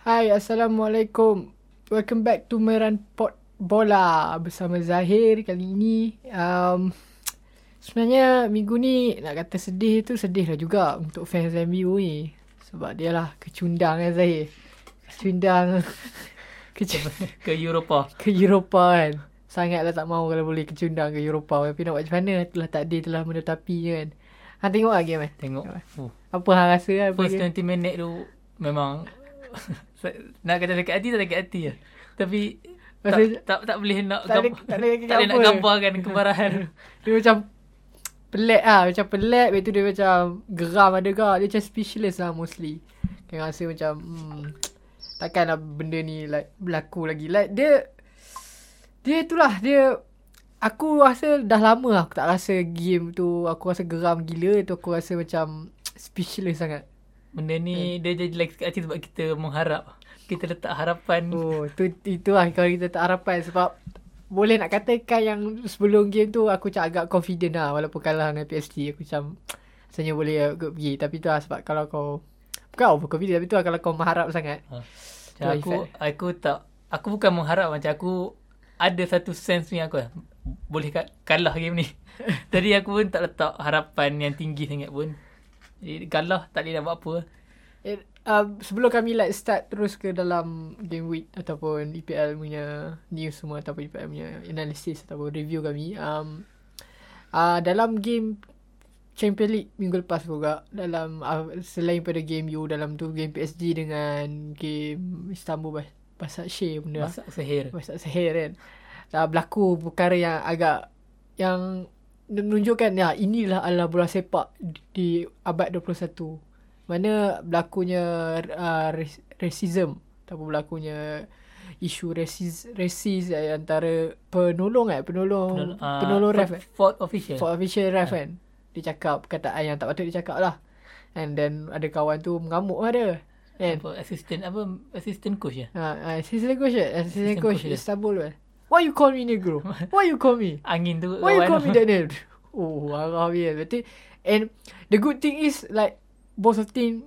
Hai, Assalamualaikum. Welcome back to Meran Pot Bola bersama Zahir kali ini. Um, sebenarnya minggu ni nak kata sedih tu sedih lah juga untuk fans MU ni. Sebab dia lah kecundang kan Zahir. Kecundang Kecundang ke Eropah. ke Eropah kan. Sangatlah tak mahu kalau boleh kecundang ke Eropah. Tapi nak buat macam mana telah takdir telah menetapi kan. Ha tengok lagi game kan. Tengok. Uh, Apa hang rasa kan? first Apa- 20 minit tu memang nak kata sakit hati tak sakit hati lah. Tapi tak, Masa- tak, tak boleh nak tak gambar- tak tak boleh nak gambarkan kemarahan. Dia macam pelik lah. Macam pelik. Lepas tu dia macam geram ada gak. Dia macam speechless lah mostly. Kan rasa macam hmm, takkanlah benda ni like berlaku lagi. Like dia dia itulah dia aku rasa dah lama lah aku tak rasa game tu aku rasa geram gila tu aku rasa macam speechless sangat. Benda ni dia jadi sakit hati sebab kita mengharap. Kita letak harapan. Oh, tu itu lah kalau kita tak harapan sebab boleh nak katakan yang sebelum game tu aku macam agak confident lah walaupun kalah dengan PSG aku macam rasanya boleh aku pergi tapi tu lah sebab kalau kau bukan over confident tapi tu lah kalau kau mengharap sangat Ha. Lah aku effect. aku tak aku bukan mengharap macam aku ada satu sense ni aku boleh ka- kalah game ni. Tadi aku pun tak letak harapan yang tinggi sangat pun. Jadi kalah tak boleh nak buat apa. eh, uh, sebelum kami like start terus ke dalam game week ataupun EPL punya news semua ataupun EPL punya analysis ataupun review kami um, uh, dalam game Champions League minggu lepas juga dalam uh, selain pada game U dalam tu game PSG dengan game Istanbul Bas- Basaksehir benda Masak sehir. Basaksehir kan dah berlaku perkara yang agak yang menunjukkan ya inilah adalah bola sepak di, abad 21 mana berlakunya uh, racism ataupun berlakunya isu rasis rasis eh, antara penolong eh penolong Ah, penolong ref eh. Fourth official. for official ref kan. Dia cakap perkataan yang tak patut dia cakap lah. And then ada kawan tu mengamuk lah dia kan. Apa, assistant apa? Assistant coach ya? ha, assistant coach eh. Assistant Assistant coach coach. Istanbul eh why you call me negro why you call me Angin tu Why you call me that name? Oh, marah dia. Berarti, and the good thing is like, both of team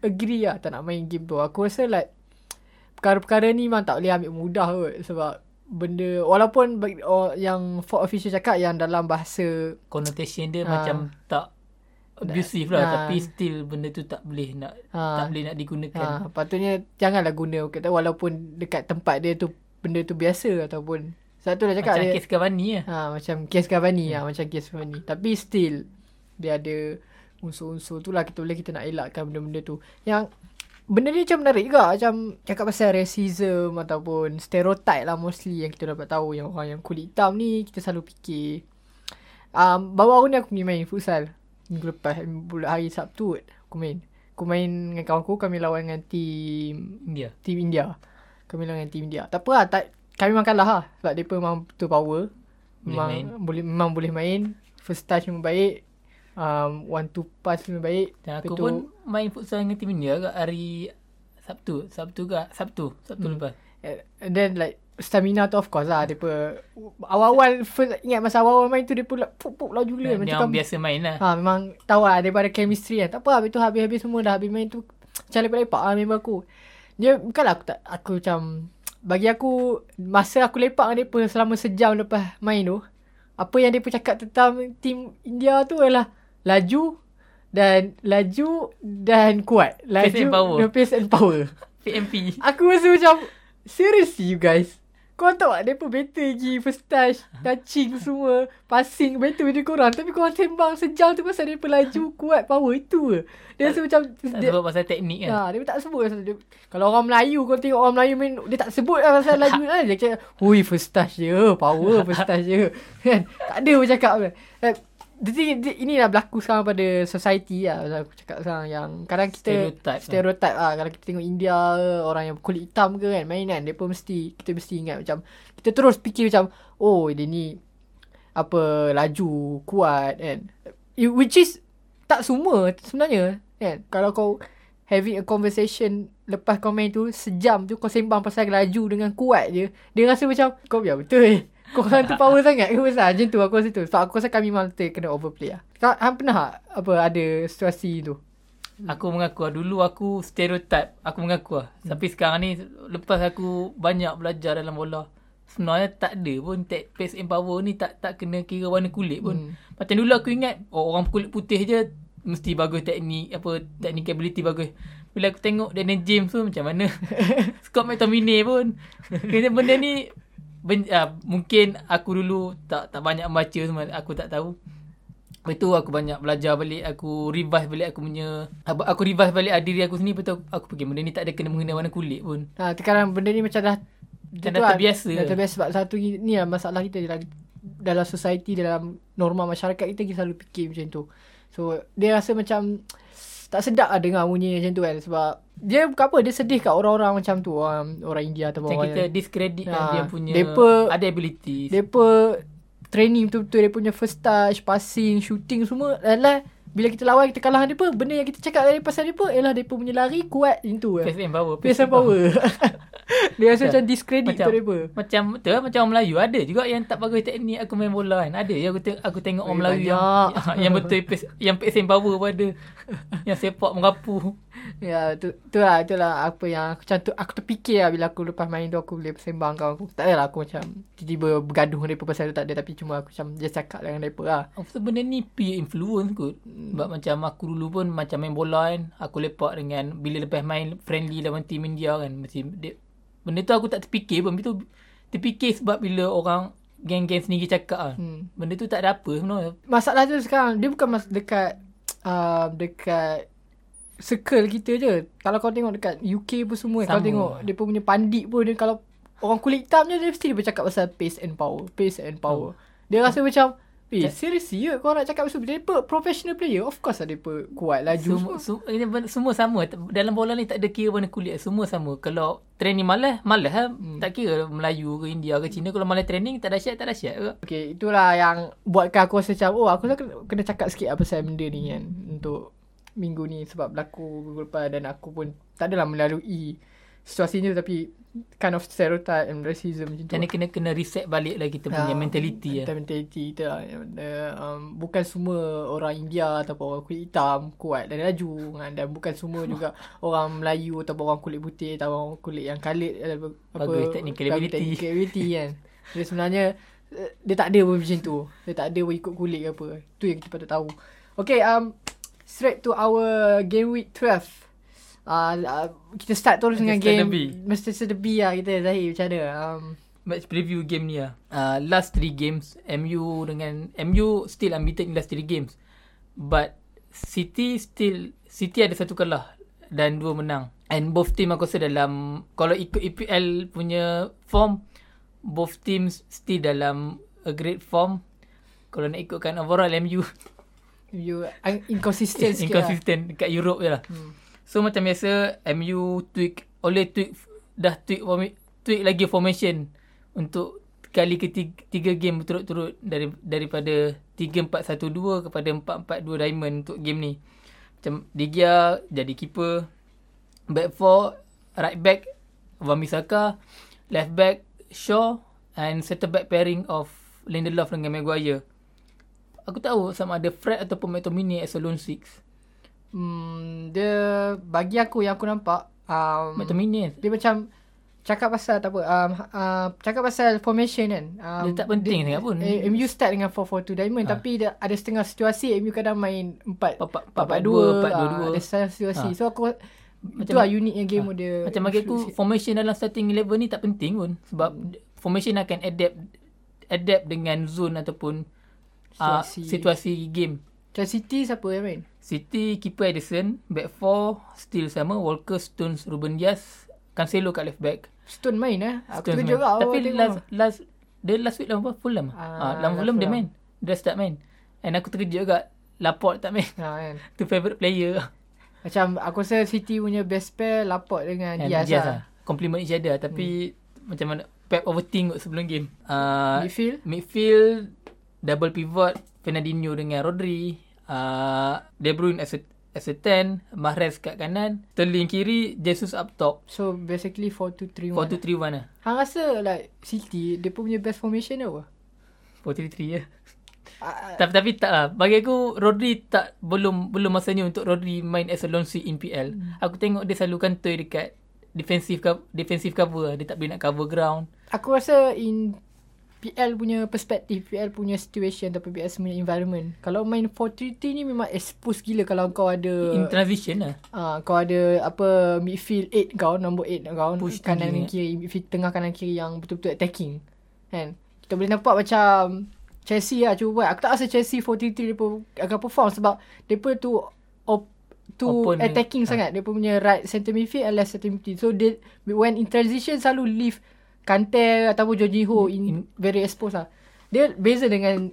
agree lah tak nak main game tu. Aku rasa like, perkara-perkara ni memang tak boleh ambil mudah kot. Sebab benda, walaupun yang for official cakap yang dalam bahasa, connotation dia Ah. macam tak abusive lah Ah. tapi still benda tu tak boleh nak Ah. tak boleh nak digunakan. ha, patutnya janganlah guna kata walaupun dekat tempat dia tu benda tu biasa ataupun satu dah cakap macam dia, kes Cavani lah. Ha, macam kes Cavani hmm. ha, macam kes Cavani. Tapi still dia ada unsur-unsur tu lah kita boleh kita nak elakkan benda-benda tu. Yang benda ni macam menarik juga macam cakap pasal racism ataupun stereotype lah mostly yang kita dapat tahu yang orang yang kulit hitam ni kita selalu fikir um, baru-baru ni aku pergi main futsal minggu lepas bulan hari Sabtu aku main aku main dengan kawan aku kami lawan dengan team India. Team India. Kami lawan dengan Team India. Tak apa lah. Tak, kami memang kalah lah. Sebab mereka memang betul power. Boleh Memang main. boleh memang boleh main. First touch memang baik. Um, one two pass memang baik. Dan aku Lepas pun tu, main futsal dengan tim India kat hari Sabtu. Sabtu ke? Sabtu. Sabtu Hmm. lepas. eh, And then like stamina tu of course lah. Mereka awal-awal first, ingat masa awal-awal main tu mereka like, puk puk laju gila. Dia Macam orang biasa main lah. Ha memang tahu lah daripada chemistry kan. Tak apa habis tu habis-habis semua dah habis main tu macam lepak-lepak lah member aku. Dia bukanlah aku tak aku macam bagi aku masa aku lepak dengan depa selama sejam lepas main tu apa yang depa cakap tentang tim India tu adalah laju dan laju dan kuat. Laju Pace and power. dan pace and power. PMP. Aku rasa macam Seriously you guys Kau tahu tak Mereka better lagi First touch Touching semua. Passing Better daripada korang. Tapi korang sembang Sejam tu pasal Mereka laju Kuat power Itu Dia rasa macam Tak dia, sebab pasal teknik kan. Ha, dia tak sebut pasal dia, Kalau orang Melayu Kau tengok orang Melayu main Dia tak sebut lah pasal laju lah Dia cakap Hui first touch je Power first touch je. Kan? Tak ada pun cakap. Apa Eh, The thing, the- inilah berlaku sekarang pada society lah. Aku cakap sekarang yang Kadang kita Stereotype lah. Stereotype lah. Kalau kita tengok India Orang yang kulit hitam ke kan Main kan Dia pun mesti Kita mesti ingat macam Kita terus fikir macam Oh dia ni Apa Laju Kuat kan. You- Which is Tak semua Sebenarnya Kan. Kalau kau Having a conversation Lepas kau main tu Sejam tu Kau sembang pasal laju Dengan kuat je Dia rasa macam Kau biar betul. Kau orang tu power sangat ke besar Macam tu aku rasa tu Sebab aku rasa kami memang ter- Kena overplay lah Kau hang pernah tak Apa ada situasi tu Aku mengaku lah. Dulu aku stereotype. Aku mengaku lah. Hmm. Tapi sekarang ni, lepas aku banyak belajar dalam bola, sebenarnya tak ada pun tag pace and power ni tak tak kena kira warna kulit pun. Hmm. Macam dulu aku ingat, oh, orang kulit putih je mesti bagus teknik, apa, teknik ability bagus. Bila aku tengok Daniel James tu macam mana. Scott McTominay pun. Kena benda ni, ben, ah, mungkin aku dulu tak tak banyak baca semua. Aku tak tahu. Lepas tu aku banyak belajar balik Aku revise balik aku punya Aku, aku revise balik ah, diri aku sendiri Betul aku fikir benda ni tak ada kena mengenai warna kulit pun Ha, sekarang benda ni macam dah tu dah lah, terbiasa. Dah terbiasa sebab satu ni lah masalah kita dalam, dalam society dalam norma masyarakat kita kita selalu fikir macam tu. So dia rasa macam tak sedap lah dengar bunyi macam tu kan sebab dia bukan apa? Dia sedih kat orang-orang macam tu orang orang India atau Macam orang kita discredit Ah, dia punya depa- Ada abilities. Depa training betul-betul dia punya first touch, passing, shooting semua adalah bila kita lawan kita kalah depa benda yang kita cakap dari pasal depa ialah depa punya lari kuat tu. Pace and power Pace and power. dia rasa macam discredit macam, tu depa. Macam betul macam orang Melayu Ada juga yang tak bagus teknik aku main bola kan Ada yang aku, te- aku tengok orang Eh, Melayu yang, yang betul pace, Yang pace and power pun ada Yang sepak merapu Ya, tu, tu lah, tu lah apa yang aku macam tu, aku terfikir lah bila aku lepas main tu aku boleh bersembang kawan aku. Tak adalah aku macam tiba-tiba bergaduh dengan mereka pasal tu tak ada tapi cuma aku macam just cakap dengan mereka lah. Aku rasa benda ni peer influence kot. Sebab macam aku dulu pun macam main bola kan. Aku lepak dengan bila lepas main friendly lawan team India kan. Mesti dia, benda tu aku tak terfikir pun. Itu terfikir sebab bila orang geng-geng sendiri cakap kan. Hmm. Benda tu tak ada apa sebenarnya. Masalah tu sekarang dia bukan mas dekat uh, dekat circle kita je. Kalau kau tengok dekat UK pun semua, Sama. kau tengok dia pun punya pandit pun dia kalau orang kulit hitam je dia mesti dia bercakap pasal pace and power, pace and power. Dia rasa macam Eh, seriously ya kau nak cakap pasal Depa professional player Of course lah Depa kuat laju Semua, semua. semua, sama. Dalam bola ni tak ada kira warna kulit. Semua sama. Kalau training malas, malas lah. Hmm. Tak kira Melayu ke India ke Cina. Kalau malas training, tak dahsyat, tak dahsyat ke. Okay, itulah yang buatkan aku rasa macam, oh aku rasa kena, kena cakap sikit lah pasal benda ni kan. Untuk minggu ni sebab berlaku minggu lepas dan aku pun tak adalah melalui situasi ni tapi kind of stereotype and racism macam tu. Macam ni kena kena reset balik lah kita punya Ah, mentality lah. Mental mentality kita lah. Uh, um, bukan semua orang India ataupun orang kulit hitam kuat dan laju kan? dan bukan semua juga orang Melayu ataupun orang kulit putih atau orang kulit yang kalit uh, apa Bagus technical ability. technical ability kan. Dia sebenarnya uh, dia tak ada pun macam tu. Dia tak ada pun ikut kulit ke apa. Tu yang kita patut tahu. Okay, um, straight to our game week 12. Uh, uh, kita start terus dengan game. Manchester Derby lah kita Zahir macam mana um, Match preview game ni lah. Uh, last three games, MU dengan... MU still unbeaten in last three games. But City still... City ada satu kalah dan dua menang. And both team aku rasa dalam... Kalau ikut EPL punya form, both teams still dalam a great form. Kalau nak ikutkan overall MU You un- inconsistent sikit lah. inconsistent dekat Europe je lah. Hmm. So macam biasa MU tweak oleh tweak dah tweak tweak lagi formation untuk kali ketiga tiga game berturut-turut dari daripada 3-4-1-2 kepada 4-4-2 diamond untuk game ni. Macam De Gea jadi keeper, back four, right back Wan Bissaka, left back Shaw and center back pairing of Lindelof dengan Maguire. Aku tahu sama ada Fred ataupun McTominay as a lone six. Hmm, dia bagi aku yang aku nampak um, McTominay dia macam cakap pasal tak apa um, uh, cakap pasal formation kan. Um, Dia tak penting sangat pun. Eh, MU start dengan 4-4-2 diamond Ah. tapi dia ada setengah situasi MU kadang main 4 Empat- 4-4-2 4-4-2, ah, ada setengah situasi. Ah. So aku Macam- lah uniknya game Ah, dia. Macam bagi aku formation dalam starting 11 ni tak penting pun sebab Hmm. formation akan adapt adapt dengan zone ataupun uh, Situasi. situasi game. Macam City siapa yang main? City keeper Edison, back 4 still sama Walker, Stones, Ruben Dias, Cancelo kat left back. Stone main eh. Aku terkejut lah. Tapi last last dia last week lawan apa? Fulham. Ah, Ah, lawan last Fulham dia main. Dia start main. And aku terkejut juga Laporte tak main. Ha, kan. tu favourite player. Macam aku rasa City punya best pair Laporte dengan And Diaz, Diaz lah. lah. Compliment each other Tapi macam mana Pep overthink kot sebelum game. Uh, Midfield? Midfield double pivot Fernandinho dengan Rodri. Uh, De Bruyne as a as a 10, Mahrez kat kanan, Sterling kiri, Jesus up top. So basically 4-2-3-1 4-2-3-1 lah. Hang rasa like City Dia pun punya best formation apa? 4-3-3 je. Ah, tapi tapi tak lah. Bagi aku Rodri tak belum belum masanya untuk Rodri main as a lone switch in PL. Hmm. Aku tengok dia selalu kantoi dekat defensive defensive cover. lah. Dia tak boleh nak cover ground. Aku rasa in PL punya perspektif, PL punya situation ataupun PL punya environment. Kalau main 4-3-3 ni memang expose gila kalau kau ada In transition lah. Ah, kau ada apa midfield 8 kau, number 8 kau, Push kanan dan kiri, midfield tengah kanan kiri yang betul-betul attacking. Kan? Kita boleh nampak macam Chelsea lah cuba buat. Aku tak rasa Chelsea 4-3-3 depa akan perform sebab depa tu op, tu Open attacking ha. sangat. Depa punya right center midfield and left center midfield. So they, when in transition selalu leave Kante ataupun Jorginho in, in very exposed lah. Dia beza dengan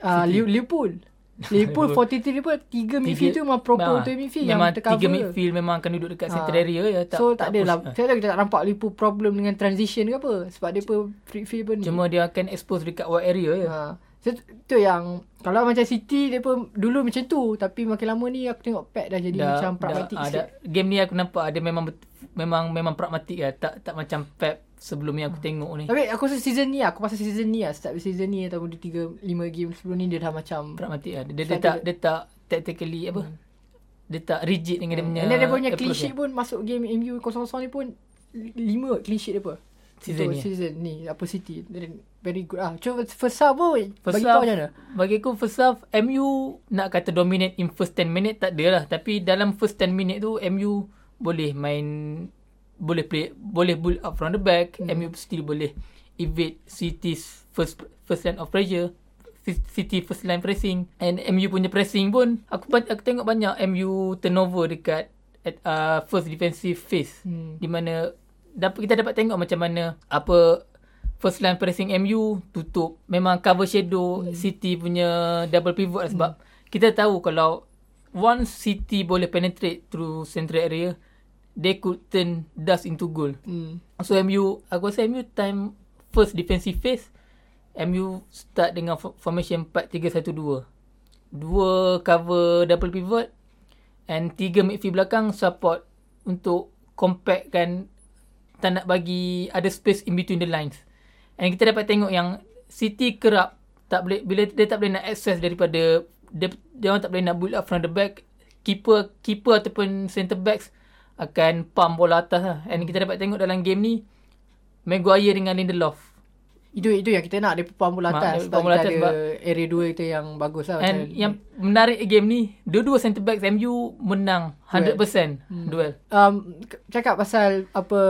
uh. Liverpool. Liverpool 43 Liverpool tiga midfield tu memang proper untuk midfield Memang yang tercover. tiga midfield memang akan duduk dekat Ha. center area ya. Tak, so tak, ada lah. push. Saya tahu kita tak nampak Liverpool problem dengan transition ke apa. Sebab dia pun free feel pun. Cuma dia akan expose dekat wide area ya. ha. So, tu yang kalau macam City dia pun dulu macam tu tapi makin lama ni aku tengok Pep dah jadi dah, macam pragmatik dah, sikit. ada game ni aku nampak ada memang memang memang pragmatik lah. Tak tak macam Pep sebelum ni aku tengok ni. Tapi aku rasa season ni aku rasa season ni lah. Start season ni ataupun dia 3 5 game sebelum ni dia dah macam Pragmatik lah. Dia, dia, Sebab tak dia- dia tak tactically apa. Dia tak rigid dengan dia punya And dia punya clean sheet dia. pun masuk game MU 0-0 ni pun 5 clean sheet dia apa. Season ni. Season ni apa City. Very good ah. Cuba first half pun First bagi half, kau macam mana? Bagi aku first half MU nak kata dominate in first 10 minute tak ada lah. Tapi dalam first 10 minute tu MU boleh main boleh play boleh build up from the back. Hmm. MU still boleh evade City's first first line of pressure. City first line pressing and MU punya pressing pun aku aku tengok banyak MU turnover dekat at, uh, first defensive phase Hmm. di mana dapat kita dapat tengok macam mana apa first line pressing MU tutup memang cover shadow hmm. City punya double pivot lah sebab kita tahu kalau once City boleh penetrate through central area they could turn dust into goal Hmm. so MU aku rasa MU time first defensive phase MU start dengan fo- formation 4-3-1-2 dua cover double pivot and tiga midfield belakang support untuk compactkan tak nak bagi ada space in between the lines. And kita dapat tengok yang City kerap tak boleh bila dia tak boleh nak access daripada dia, dia orang tak boleh nak build up from the back keeper keeper ataupun centre backs akan pump bola atas lah. And kita dapat tengok dalam game ni Maguire dengan Lindelof Itu itu yang kita nak dia pump bola atas sebab pump bola atas ada sebab- area 2 kita yang bagus lah And yang menarik game ni dua-dua centre backs MU menang 100% duel. duel. um, cakap pasal apa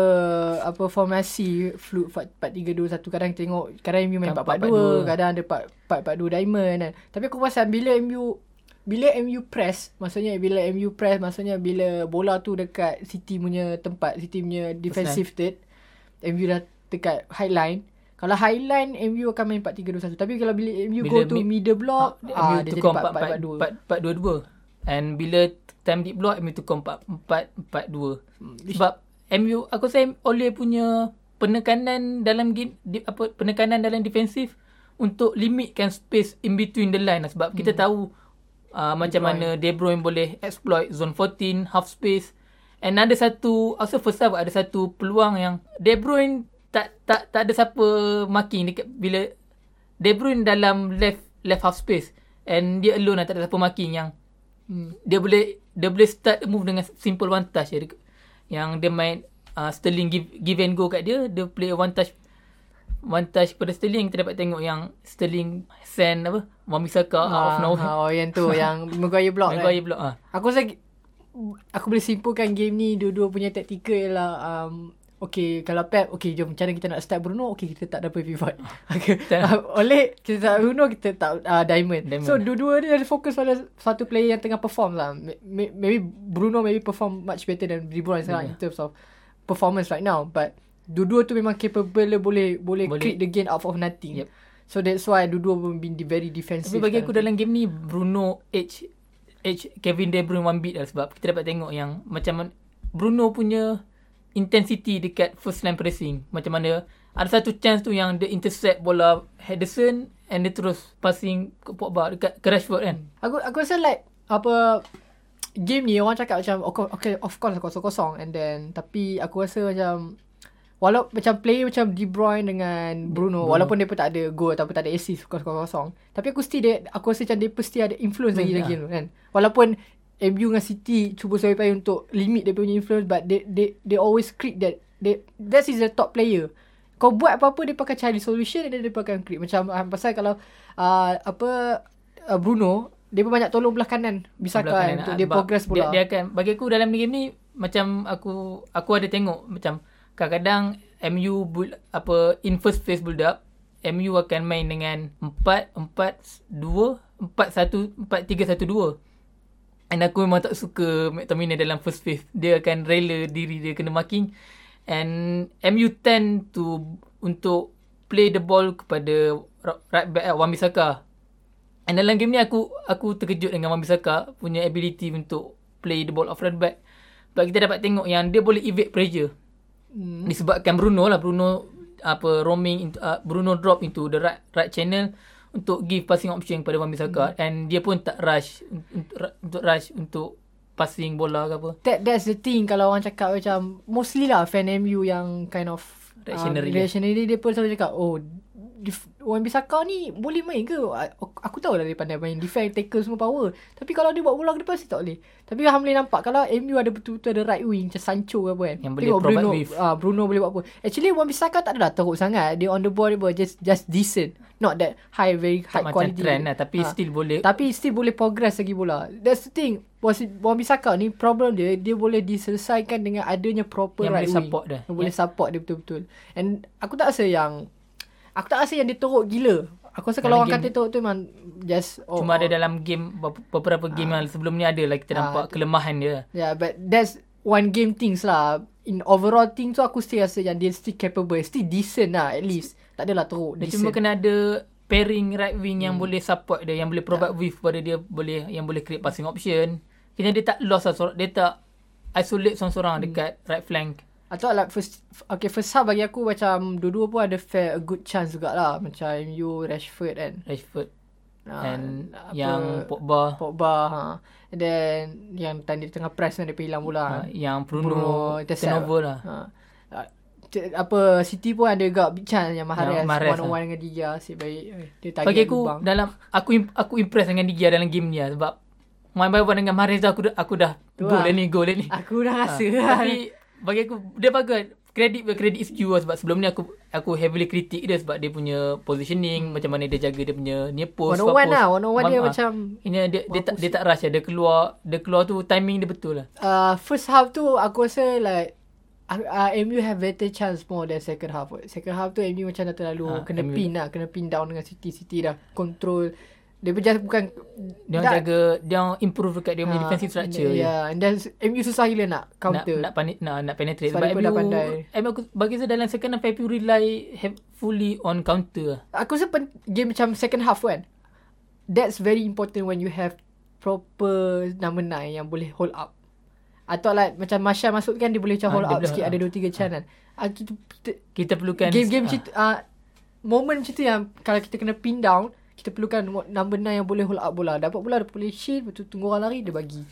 apa formasi fluid 4-3-2-1 kadang kita tengok kadang MU main Kan 4-4-2 kadang ada 4-4-2 diamond kan. Tapi aku pasal bila MU bila MU press maksudnya bila MU press maksudnya bila bola tu dekat City punya tempat City punya defensive third MU dah dekat high line kalau high line MU akan main 4-3-2-1 tapi kalau bila MU Bila go to mid- middle block MU ah, dia jadi tukar 4-4-2 4-4-2. And bila time deep block MU tukar 4-4-2. Sebab MU aku rasa oleh punya penekanan dalam game di, apa penekanan dalam defensif untuk limitkan space in between the line lah. sebab kita tahu uh, macam mana De Bruyne boleh exploit zone 14 half space and ada satu also first half ada satu peluang yang De Bruyne tak tak tak ada siapa marking dekat bila De Bruyne dalam left left half space and dia alone lah tak ada siapa marking yang hmm. dia boleh dia boleh start move dengan simple one touch. Dia- yang dia main uh, Sterling give, give and go kat dia dia play one touch touch pada Sterling kita dapat tengok yang Sterling send apa Wamisaka out of nowhere Ah, oh yang tu yang Maguire block kan. Maguire block ah. Aku rasa aku boleh simpulkan game ni dua-dua punya taktikal ialah um, Okay, kalau Pep, okay, jom macam mana kita nak start Bruno, okay, kita tak double pivot. Okay. Uh, oleh, kita tak Bruno, kita tak uh, Diamond. Diamond. So, dua-dua ni ada fokus pada satu player yang tengah perform lah. May- may- Maybe Bruno maybe perform much better than De Bruyne sekarang in terms of performance right now. But, dua-dua tu memang capable boleh boleh, Boleh. create the game out of nothing. Yep. So, that's why dua-dua pun been very defensive. Tapi bagi aku dalam game ni Bruno edge edge Kevin De Bruyne one beat lah sebab kita dapat tengok yang macam Bruno punya intensity dekat first line pressing. Macam mana ada satu chance tu yang dia intercept bola Henderson and dia terus passing ke Pogba dekat ke Rashford kan. Aku aku rasa like apa game ni orang cakap macam okay, okay of course kosong-kosong and then tapi aku rasa macam Walau macam player macam De Bruyne dengan Bruno, Bruno. walaupun pun tak ada goal ataupun tak ada assist kosong-kosong. Tapi aku still dia aku rasa macam dia pasti ada influence lagi lagi tu kan. Walaupun MU dengan City cuba sampai untuk limit dia punya influence but they they they always create that they that is the top player. Kau buat apa-apa dia pakai cari solution dan dia pakai create macam uh, pasal kalau uh, apa uh, Bruno dia pun banyak tolong belah kanan bisa Belah kan kanan, untuk ah, dia progress pula. Dia, dia akan bagi aku dalam game ni macam aku aku ada tengok macam kadang-kadang MU build, apa in first phase build up MU akan main dengan 4 4 2 4 1 4 3 1 2. And aku memang tak suka McTominay dalam first phase. Dia akan rela diri dia kena marking and MU tend to untuk play the ball kepada right back uh, Wan-Bissaka. And dalam game ni aku aku terkejut dengan Wan-Bissaka punya ability untuk play the ball off right back. Sebab kita dapat tengok yang dia boleh evade pressure. Hmm. Disebabkan Bruno lah Bruno apa roaming into, uh, Bruno drop into the right right channel untuk give passing option kepada Wan-Bissaka Hmm. and dia pun tak rush untuk, untuk rush untuk passing bola ke apa. That that's the thing kalau orang cakap macam mostly lah fan MU yang kind of Reactionary, um, reactionary dia pun selalu cakap oh Wan Bissaka ni boleh main ke? Aku, tahu lah dia pandai main defend, tackle semua power. Tapi kalau dia buat bola ke depan sih tak boleh. Tapi Ham boleh nampak kalau MU ada betul-betul ada right wing macam Sancho ke apa kan. Yang boleh Tengok Bruno, width. ah Bruno boleh buat apa. Actually Wan Bissaka tak ada dah teruk sangat. Dia on the ball dia just just decent. Not that high very Tak high macam quality. trend lah tapi Ah. still boleh. Tapi still boleh progress lagi bola. That's the thing. Wan Bissaka ni problem dia dia boleh diselesaikan dengan adanya proper Yang right boleh wing. support dia. Yang boleh support dia betul-betul. And aku tak rasa yang aku tak rasa yang dia teruk gila. Aku rasa kalau orang game- kata teruk tu memang just oh, Cuma oh, ada dalam game be- beberapa game yang sebelum ni ada lah kita Ah, nampak tu. kelemahan dia. Yeah, but that's one game things lah. In overall thing tu aku still rasa yang dia still capable. Still decent lah at least. Tak adalah teruk. Dia decent. cuma kena ada pairing right wing yang Hmm. boleh support dia, yang boleh provide width pada dia, boleh yang boleh create passing option. Kena dia tak lost lah, sorang- dia tak isolate Hmm. seorang-seorang dekat right flank. Atau like first Okay first half bagi aku macam Dua-dua pun ada fair A good chance jugalah Macam MU Rashford kan Rashford Ah, and apa, yang Pogba, Pogba ha. And then Yang tadi di tengah press kan Dia hilang bola uh, yang Bruno, Bruno turnover lah. ha. Ah, c- Apa City pun ada juga Big chance Yang Mahrez, Yang Mahrez One on lah. one dengan Diga Asyik baik Eh, Dia target Bagi aku lubang. dalam aku aku impress dengan Digia dalam game ni lah sebab main by one dengan Mahrez dah aku dah aku dah gol lah. ni gol dah ni. Aku dah rasa Ha, lah Tapi bagi aku dia bagus. Credit ber credit is due sebab sebelum ni aku aku heavily critic dia sebab dia punya positioning macam mana dia jaga dia punya near post. One on far one lah One on one dia ah. macam ini dia dia tak dia tak rush lah. dia keluar dia keluar tu timing dia betul lah. uh, First half tu Aku rasa like uh, uh, MU have better chance more than second half. Second half tu MU macam dah terlalu Ah, kena MU. pin lah, kena pin down dengan City. City dah control. Dia just bukan Dia orang jaga dia orang improve dekat dia punya Ah, defensive structure. Ya, yeah. and then MU susah gila nak nak counter. nak panik nak nak penetrate Sebab MU dah pandai. MU aku bagi saya dalam second half MU rely fully on counter lah. Aku rasa pen, game macam second half kan. That's very important when you have proper number 9 yang boleh hold up. Atau like macam Masya masuk kan dia boleh macam Ah, hold up sikit ah. ada 2 3 chance kan. Ah, kita, kita, Kita perlukan game-game ah, macam tu, ah, moment macam tu yang kalau kita kena pin down, kita perlukan number 9 yang boleh hold up bola. Dapat bola, dia boleh shield, betul tunggu orang lari, dia bagi.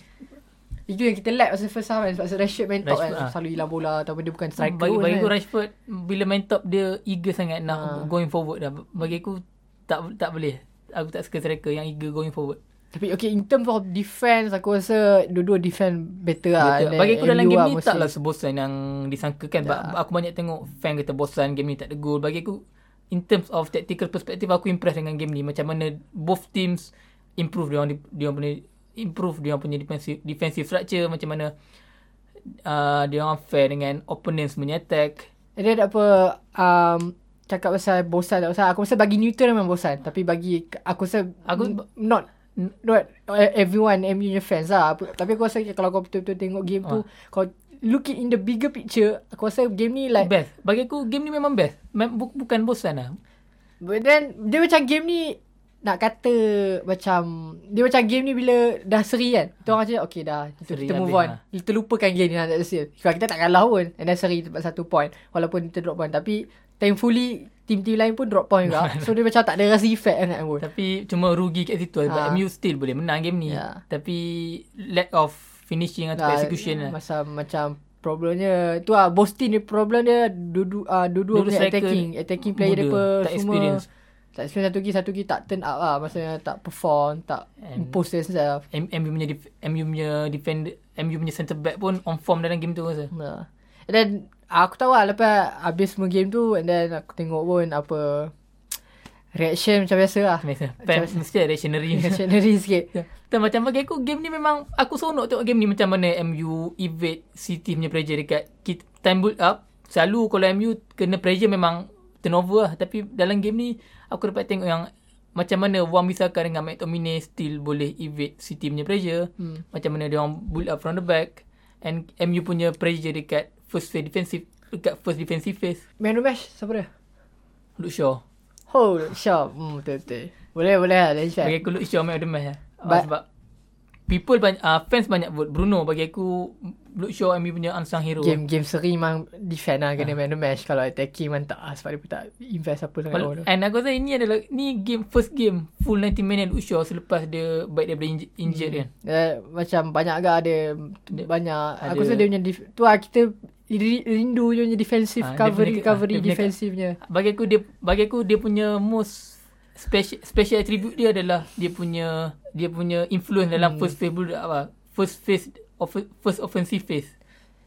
Itu yang kita lag masa first half kan. Sebab Rashford main top Rashford, kan. ah. Selalu hilang bola ataupun dia bukan striker bagi bagi kan. aku Rashford bila main top dia eager sangat nak Ah. going forward dah. Bagi aku tak tak boleh. Aku tak suka striker yang eager going forward. Tapi okay in terms of defense aku rasa dua-dua defense better lah. Than Bagi aku dalam game lah ni taklah sebosan yang disangkakan. Yeah. Aku banyak tengok fan kata bosan game ni tak ada goal. Bagi aku in terms of tactical perspective aku impress dengan game ni macam mana both teams improve dia dia punya improve dia punya defensive defensive structure macam mana uh, dia orang fair dengan opponents punya attack. Dia ada apa um, cakap pasal bosan tak bosan. Aku rasa bagi neutral memang bosan. Tapi bagi aku rasa Aku- aku not not everyone MU punya fans lah. Tapi aku rasa kalau kau betul-betul tengok game tu kau look it in the bigger picture aku rasa game ni like best. Bagi aku game ni memang best. Mem- bu- bukan bosan lah. But then dia macam game ni nak kata macam dia macam game ni bila dah seri kan. Kita orang macam okay dah kita, Seri kita move on. ha. Kita lupakan game ni nak hasil. Sebab kita tak kalah pun. And then seri dapat satu point walaupun kita drop point tapi thankfully tim-tim lain pun drop point juga. so dia macam tak ada rasa effect sangat pun. Tapi cuma rugi kat situ lah. Sebab Ah. MU still boleh menang game ni. Ya. Tapi lack of finishing atau Lah, execution lah. Masa macam Problemnya tu lah Boston ni problem dia dua-dua uh, dua-dua Dua-dua punya attacking attacking player dia apa tak semua experience. tak experience satu lagi satu lagi tak turn up lah maksudnya tak perform tak And- impose themselves M- MU punya def- MU punya defender MU punya centre back pun on form dalam game tu rasa. Nah. And then aku tahu lah lepas habis semua game tu and then aku tengok pun apa reaction macam biasa lah. Biasa. Fan mesti ada reactionary. Reactionary sikit. Dan macam bagi aku game ni memang aku seronok tengok game ni macam mana MU evade City punya pressure dekat kita, time build up. Selalu kalau MU kena pressure memang turnover lah. Tapi dalam game ni aku dapat tengok yang macam mana Wan Bisaka dengan McTominay still boleh evade City punya pressure. Hmm. Macam mana dia orang build up from the back. And MU punya pressure dekat first phase defensive dekat first defensive phase. Man of match siapa dia? Luke Shaw. Oh, sharp. Hmm, betul betul. Boleh boleh lah. Bagi aku Luke Shaw man of the match lah. Uh, But- sebab people banyak uh, fans banyak vote Bruno bagi aku Luke Shaw MU punya unsung hero. Game game seri memang defend lah kena man of match. Kalau attacking memang tak lah. Sebab dia pun tak invest apa sangat. Wal- orang. And aku rasa ini adalah ni game first game full 90 minute Luke Shaw selepas dia baik daripada inj- injured kan. Eh, macam banyak agak ada banyak ada- aku rasa dia punya def- tu lah kita ri- rindu dia punya defensive Ah, dia cover recovery ah, dia punya- defensivenya. Bagi aku dia bagi aku dia punya most special special attribute dia adalah dia punya dia punya influence dalam Hmm. first phase build up apa first phase of, first offensive phase.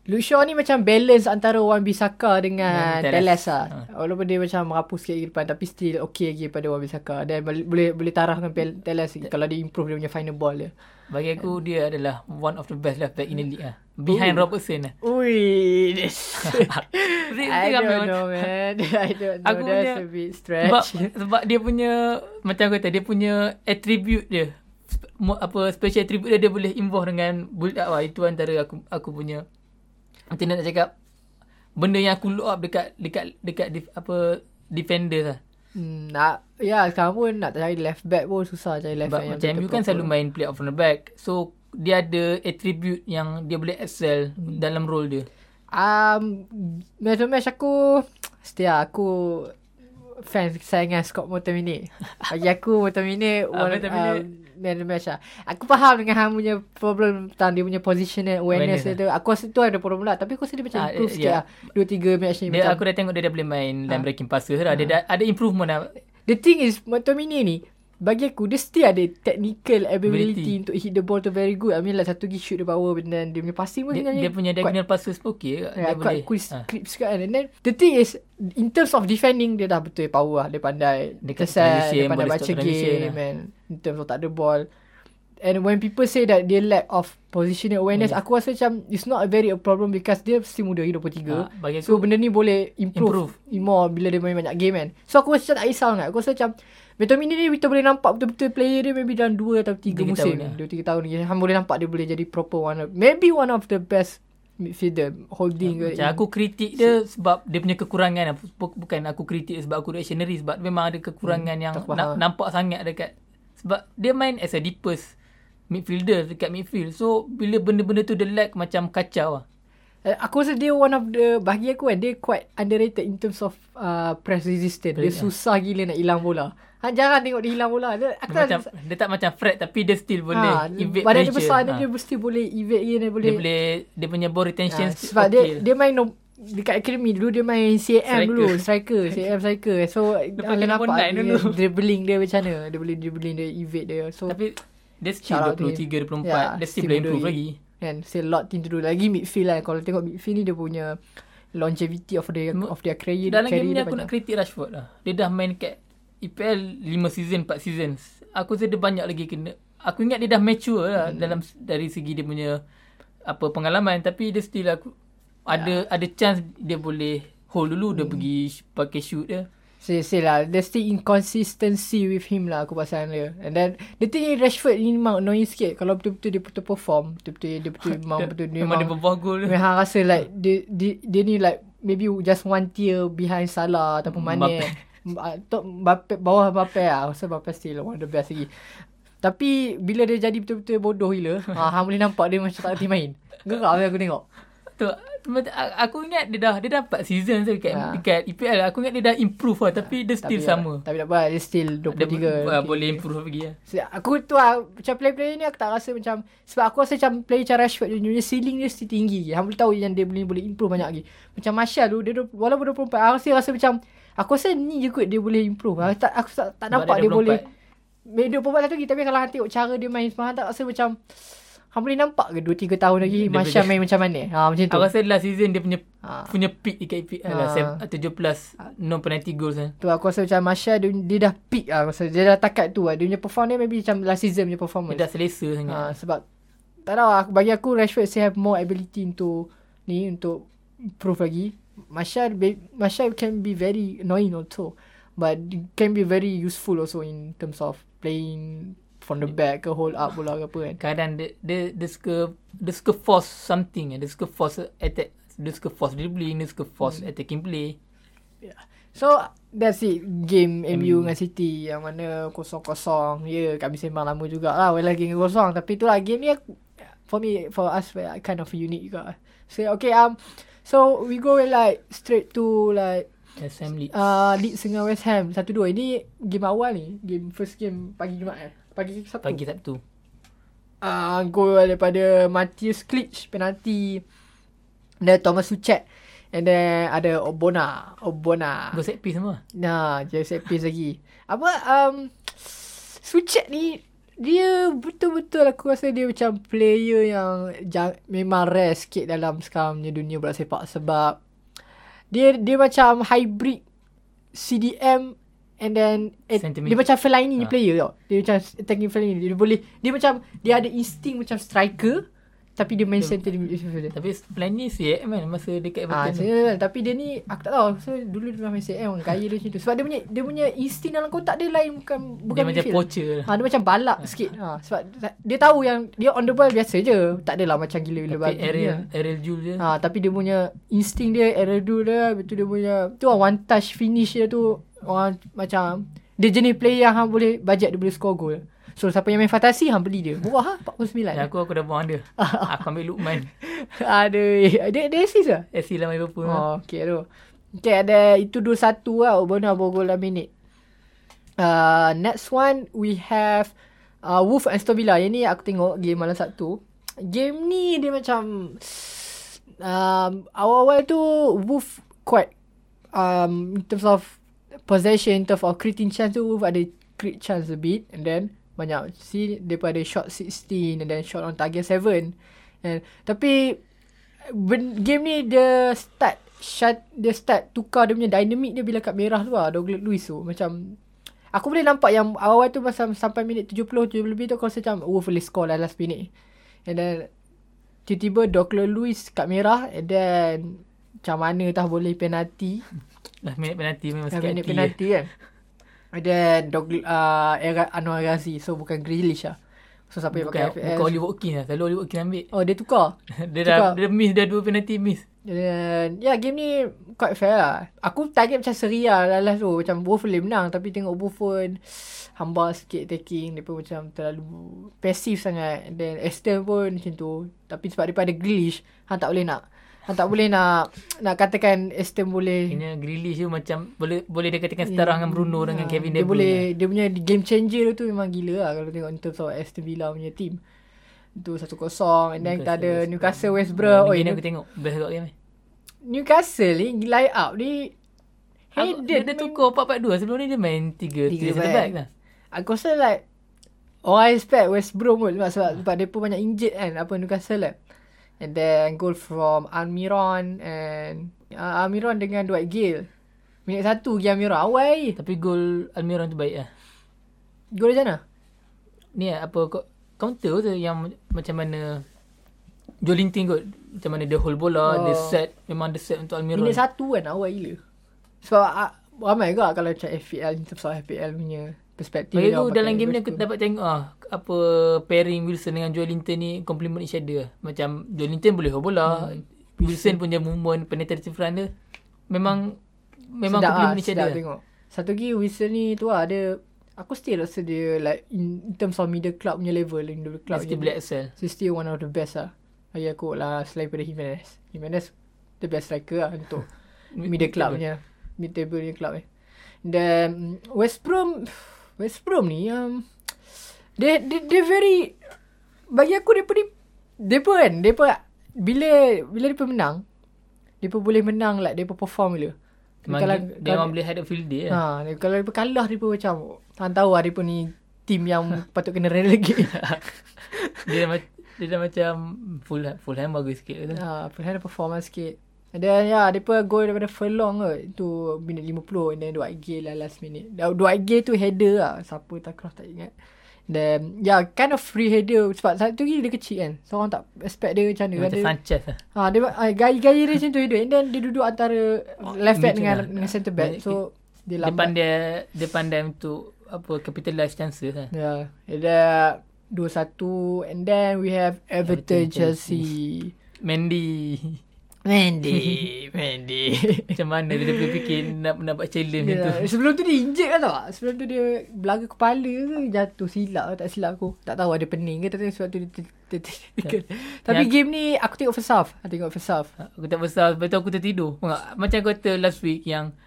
Shaw ni macam balance antara Wan Bisaka dengan Telles. lah. Ha. Walaupun dia macam merapu sikit ke depan tapi still okay lagi daripada Wan Bisaka. Dan boleh boleh, tarah dengan Pel- Teles kalau dia improve dia punya final ball dia. Bagi aku dia adalah one of the best left back in the league lah. Behind Ooh. Robertson lah. Ui, this. I don't know man. I don't know. Aku That's punya- a bit sebab stretch. sebab dia punya macam aku kata dia punya attribute dia apa special attribute dia dia boleh involve dengan build up lah. Itu antara aku aku punya macam mana nak cakap benda yang aku look up dekat dekat dekat def, apa defender lah. Hmm, nak, ya sekarang pun nak cari left back pun susah cari left back macam MU betul kan selalu main play out from the back. So dia ada attribute yang dia boleh excel Hmm. dalam role dia. Um, match match aku Setia aku Fan sayangan Scott McTominay Bagi aku McTominay Ah, one, McTominay. um, Man the match lah Aku faham dengan Ham punya problem Tentang dia punya positional awareness, Awareness dia tu Aku rasa tu ada problem lah Tapi aku rasa dia macam Ah, improve eh, sikit ya. lah Dua tiga match ni Dia macam aku dah tengok dia dah boleh main line Ah. breaking passer lah. Dia dah ada improvement lah. The thing is McTominay ni Bagi aku Dia still ada technical ability, Ability. Untuk hit the ball tu very good I mean like satu lagi shoot the power Dan dia punya passing pun Dia, sebenarnya dia punya quite- diagonal passes pun okey. Ya, dia yeah, boleh. quite Ah. clips kan. And then the thing is in terms of defending dia dah betul power lah. Dia pandai keset, transition, dia pandai baca game lah. and in terms of tak ada ball. And when people say that dia lack of positional awareness, Yes. aku rasa macam it's not a very a problem because dia still muda, dia 23. Ah, bagi so benda ni boleh improve, Improve. more bila dia main banyak game kan. So aku rasa macam tak risau sangat. Aku rasa macam McTominay ni kita boleh nampak betul-betul player dia maybe dalam 2 atau 3 Tiga musim. tahun lah. 2 3 tahun lagi. Hang boleh nampak dia boleh jadi proper one of, maybe one of the best midfielder holding ke Macam aku kritik dia sebab dia punya kekurangan lah. Bu- Bukan aku kritik dia sebab aku reactionary sebab memang ada kekurangan yang tak faham. na- nampak sangat dekat sebab dia main as a deepest midfielder dekat midfield. So bila benda-benda tu dia lack macam kacau lah. Uh, aku rasa dia one of the bagi aku kan dia quite underrated in terms of uh, press resistance. Dia Ya. susah gila nak hilang bola. Ha, jarang tengok dia hilang bola. Dia, aku Dia tak macam dia tak macam Fred tapi dia still boleh ha, evade badan dia pressure. besar dia, Ha. dia mesti boleh evade dia, dia boleh. dia boleh dia punya ball retention ha, sebab dia okay. dia main no, dekat academy dulu dia main CM Striker. dulu striker CM striker so Lepas kena nampak dia, dulu. dribbling dia macam mana dia boleh dribbling dia evade dia so tapi dia still Shout out to 23 24 Ya, dia still still boleh improve lagi. kan still lot thing to do lagi midfield lah kalau tengok midfield ni dia punya longevity of their of their career Dalam career game ni dia aku banyak. nak kritik Rashford lah. Dia dah main kat EPL 5 season, 4 seasons. Aku rasa dia banyak lagi kena. Aku ingat dia dah mature lah hmm. dalam dari segi dia punya apa pengalaman tapi dia still aku ada ada chance dia boleh hold dulu dia pergi pakai shoot dia. Say, say lah There's still inconsistency with him lah Aku pasal dia And then The thing is Rashford ni memang annoying sikit Kalau betul-betul dia betul perform Betul-betul dia betul memang betul dia memang dia berbuah gol. Memang rasa like dia, dia, dia ni like Maybe just one tier behind Salah Ataupun Mane Mbappe. Top Mbappe Bawah Mbappe lah Aku rasa Mbappe still one of the best lagi Tapi Bila dia jadi betul-betul bodoh gila ha, Hang boleh nampak dia macam tak kerti main Gerak aku tengok Tu aku ingat dia dah dia dapat season tu dekat, Ha. dekat EPL. Aku ingat dia dah improve lah tapi dia still Tapi, sama. Tapi tak apa, dia still 23. Dia Okay. boleh improve lagi lah. So, aku tu lah, macam player-player ni aku tak rasa macam sebab aku rasa macam player macam Rashford dia punya ceiling dia still tinggi. Hang boleh tahu yang dia boleh boleh improve banyak lagi. Macam Martial tu dia walaupun 24 aku rasa rasa macam aku rasa ni je kot dia boleh improve. Aku tak aku tak, tak nampak dia dia, boleh 24. dia 24 satu lagi tapi kalau hang tengok cara dia main semalam tak rasa macam Hang boleh nampak ke 2 3 tahun lagi Dia punya- main macam mana? Ha macam tu. Aku rasa last season dia punya Ha. punya peak dekat lah. Ha. Sev- 7 plus non penalty goals lah. Tu aku rasa macam Martial dia, dia dah peak lah. Aku rasa dia dah takat tu lah. Dia punya perform dia maybe macam last season punya performance. Dia dah selesa sangat. Ha, sebab tak tahu lah, bagi aku Rashford still have more ability untuk ni untuk improve lagi. Martial be- Martial can be very annoying also. But can be very useful also in terms of playing from the back ke hold up bola ke apa kan. Kadang dia, dia, dia suka dia suka force something. Dia suka force attack. Dia suka force dribbling. Dia suka force attacking play. So that's it game MU dengan City yang mana kosong-kosong. Ya yeah, kami sembang lama jugalah well lagi kosong tapi itulah game ni for me for us kind of unique juga. So okay um so we go like straight to like Assembly. uh, Leeds dengan West Ham. 1-2 Ini game awal ni. Game first game pagi Jumaat eh? Pagi Sabtu? Pagi Sabtu. uh, Gol daripada Matthias Klitsch Penalti. Dan Thomas Suchet And then ada Obona. Obona. Go set piece semua. Nah, jadi set piece lagi. Apa um Suchet ni dia betul-betul aku rasa dia macam player yang jang, memang rare sikit dalam sekarang punya dunia bola sepak sebab dia dia macam hybrid CDM and then eh, Centimeter. dia macam Fellaini ni Ha. player tau. Dia macam attacking Fellaini. Dia boleh dia macam dia ada insting macam striker tapi dia center midfielder. Tapi plan ni CM kan masa dekat Ah, tu. saya, tapi dia ni aku tak tahu. So dulu dia memang main CM orang kaya dia macam tu. Sebab dia punya dia punya insting dalam kotak dia lain bukan bukan dia macam poacher. Ha, dia macam balak sikit. Ha, sebab dia tahu yang dia on the ball biasa je. Tak adalah macam gila-gila Tapi. Ariel, Ariel Jule je. Ha, tapi dia punya insting dia, Eredu dia, betul dia punya tu lah, one touch finish dia tu orang macam dia jenis player yang boleh bajet dia boleh score goal. So siapa yang main fantasi hang beli dia. Murah ha 49. Dan aku aku dah buang dia. aku ambil Lukman. Aduh, dia dia assist lah. SC lah Liverpool. Oh, okay tu. Okay, ada itu 2-1 lah. Obona bawa gol dalam minit. Uh, next one, we have uh, Wolf and Aston Villa. Yang ni aku tengok game malam Sabtu. Game ni dia macam... Um, awal-awal tu Wolf quite... Um, in terms of possession, in terms of creating chance tu, Wolf ada create chance a bit. And then banyak see daripada shot 16 and then shot on target 7. And, tapi ben, game ni dia start shut dia start tukar dia punya dynamic dia bila kat merah tu lah Douglas Luiz tu macam aku boleh nampak yang awal-awal tu masa sampai minit 70 70 lebih tu aku rasa macam oh boleh score lah last minute and then tiba-tiba Douglas Luiz kat merah and then macam mana tah boleh penalti Last minute penalti memang Last minute hati. penalti kan then Douglas uh, Era, Anwar Ghazi so bukan Grealish lah so siapa yang Bukan, pakai bukan FPL Oliver Watkins lah. Selalu Oliver Watkins ambil. oh dia tukar dia dah Tukar. dia miss dah dua penalti miss. Dan ya game ni quite fair lah. Aku target macam seri lah last tu. Macam Wolf boleh menang tapi tengok Buffon hamba sikit attacking. Dia pun macam terlalu pasif sangat. Then Aston pun macam tu. Tapi sebab daripada Grealish, Han tak boleh nak. Han tak boleh nak nak katakan Aston boleh. Kena Grealish tu macam boleh boleh dia katakan setara dengan Bruno dengan Ha, Kevin dia De Bruyne. boleh dia punya game changer tu memang gila lah kalau tengok in terms of Aston Villa punya team. Tu 1-0 and then kita ada Newcastle West Brom. Oh, Oi, ni New- aku tengok best kat game ni. Newcastle ni line up ni Dia, dia tukar 4-4-2 Sebelum ni dia main 3 Tiga 3 back. lah. Aku rasa like Orang expect West Brom pun sebab, sebab, sebab dia pun banyak injured kan Apa Newcastle lah And then goal from Almiron And uh, Almiron dengan Dwight Gale Minit satu pergi Almiron Awal lagi Tapi gol Almiron tu baik lah. Gol dari mana? Ni lah, apa counter tu yang macam mana Jolinton kot. Macam mana dia hold bola, Oh. dia set. Memang dia set untuk Almiron. Minit satu kan awal gila Sebab uh, ramai juga kalau macam FPL of FPL punya perspektif Bagi aku dalam game ni aku dapat tengok ah apa pairing Wilson dengan Joelinton ni complement each other. Macam Joelinton boleh hold bola, Hmm. Wilson punya movement penetrative run dia memang memang sedap complement lah, each sedap other. tengok. Satu lagi Wilson ni tu lah dia aku still rasa dia like in, in terms of middle club punya level in the club still boleh excel. so still one of the best lah. bagi aku lah selain daripada Jimenez. Jimenez the best striker lah untuk middle club punya. Mid table punya club eh. Dan West Brom West Brom ni um, dia dia dia very bagi aku dia ni dia kan dia bila bila dia menang dia boleh menang like dia perform bila Memang kalau, dia, dia orang boleh head up field dia ha, dia, kalau dia kalah dia macam hang tahu lah dia pun ni team yang patut kena relegate dia dia dah macam full full hand bagus sikit tu. Ha, full hand performance sikit. Dan ya, dia pun gol daripada Furlong ke. Itu minit 50 and then Dwight Gay lah last minute. Dwight Gay tu header lah. Siapa tak cross tak ingat. Dan ya, yeah, kind of free header. Sebab satu lagi dia kecil kan. So orang tak expect dia macam mana. Macam Sanchez lah. Ha, dia, uh, gaya-gaya dia macam tu header. And then dia duduk antara oh, left back dengan, lah. dengan center back. So dia lambat. Depan dia, depan dia untuk apa capitalize chances lah. Ya. Yeah. Dia 2-1 and then we have Everton, Everton Chelsea. Chelsea. Mendy. Mendy, Mendy. Macam mana dia boleh fikir nak nak buat challenge yeah. tu. Sebelum tu dia injek kan tak? Sebelum tu dia belaga kepala ke jatuh silap tak silap aku. Tak tahu ada pening ke tapi sebab tu dia ya. Tapi game ni aku tengok first half. Aku tengok first half. Aku tengok first half. Betul aku tertidur. Macam aku kata last week yang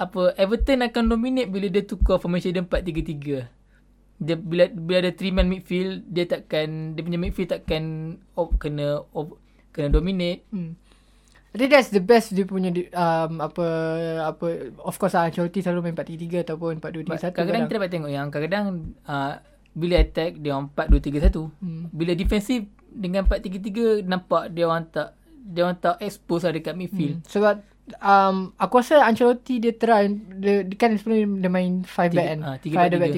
apa Everton akan dominate bila dia tukar formation dia 4-3-3 dia bila bila ada three man midfield dia takkan dia punya midfield takkan oh, kena oh, kena dominate hmm. I think that's the best dia punya um, apa apa of course ah Ancelotti selalu main 4-3-3 ataupun 4-2-3-1 kadang-kadang kita dapat tengok yang kadang-kadang uh, bila attack dia orang 4-2-3-1 hmm. bila defensif dengan 4-3-3 nampak dia orang tak dia orang tak expose lah dekat midfield hmm. sebab um, aku rasa Ancelotti dia try dia, dia kan sebelum dia main 5 back kan. Uh, 5 back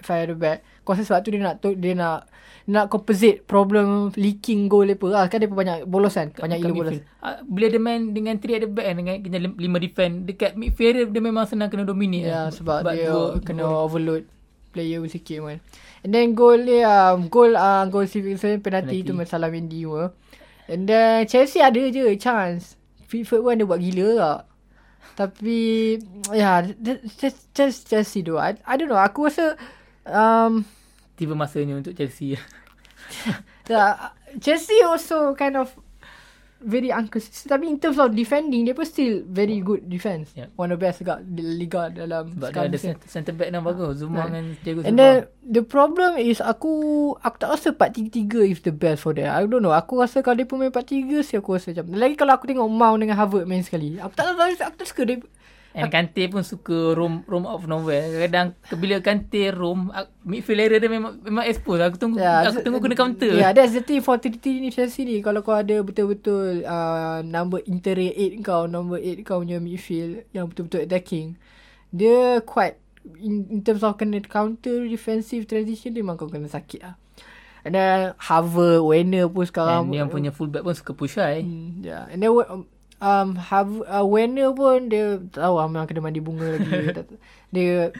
3 5 5 back. Aku rasa sebab tu dia nak dia nak nak composite problem leaking goal lepa lah. Kan dia banyak bolos kan. Banyak gila bolos. Uh, bila dia main dengan 3 at the back kan dengan, dengan 5 defend dekat midfield dia memang senang kena dominate. Ya yeah, sebab, sebab dia goal, kena goal. overload player sikit kan. And then goal dia um, goal uh, goal Stevenson penalty, penalty. tu masalah Mendy semua. And then Chelsea ada je chance. Pickford pun ada buat gila tak. Tapi ya yeah, just just Chelsea tu. I, I don't know. Aku rasa um, tiba masanya untuk Chelsea. yeah, Chelsea also kind of very inconsistent. Tapi in terms of defending, dia pun still very good defense. Yeah. One of the best dekat Liga dalam Sebab dia ada center, center back yang bagus. Zuma right. dengan Diego Zuma. And then, the problem is aku aku tak rasa 4-3-3 is the best for them. I don't know. Aku rasa kalau dia pun main 4-3, sih aku rasa macam. Lagi kalau aku tengok Mount dengan Harvard main sekali. Aku tak tahu, aku tak suka dia. And Kante pun suka roam roam out of nowhere. Kadang bila Kante roam midfield area dia memang memang expose. Aku tunggu yeah, aku tunggu kena counter. Yeah, that's the thing for ni Chelsea ni. Kalau kau ada betul-betul uh, number interior 8 kau, number 8 kau punya midfield yang betul-betul attacking. Dia quite in, in terms of kena counter defensive transition dia memang kau kena sakit lah. And then Harvard, Werner pun sekarang. And yang punya fullback pun suka push high. Hmm, yeah. And then um, um, have, uh, Werner pun dia tahu lah memang kena mandi bunga lagi. dia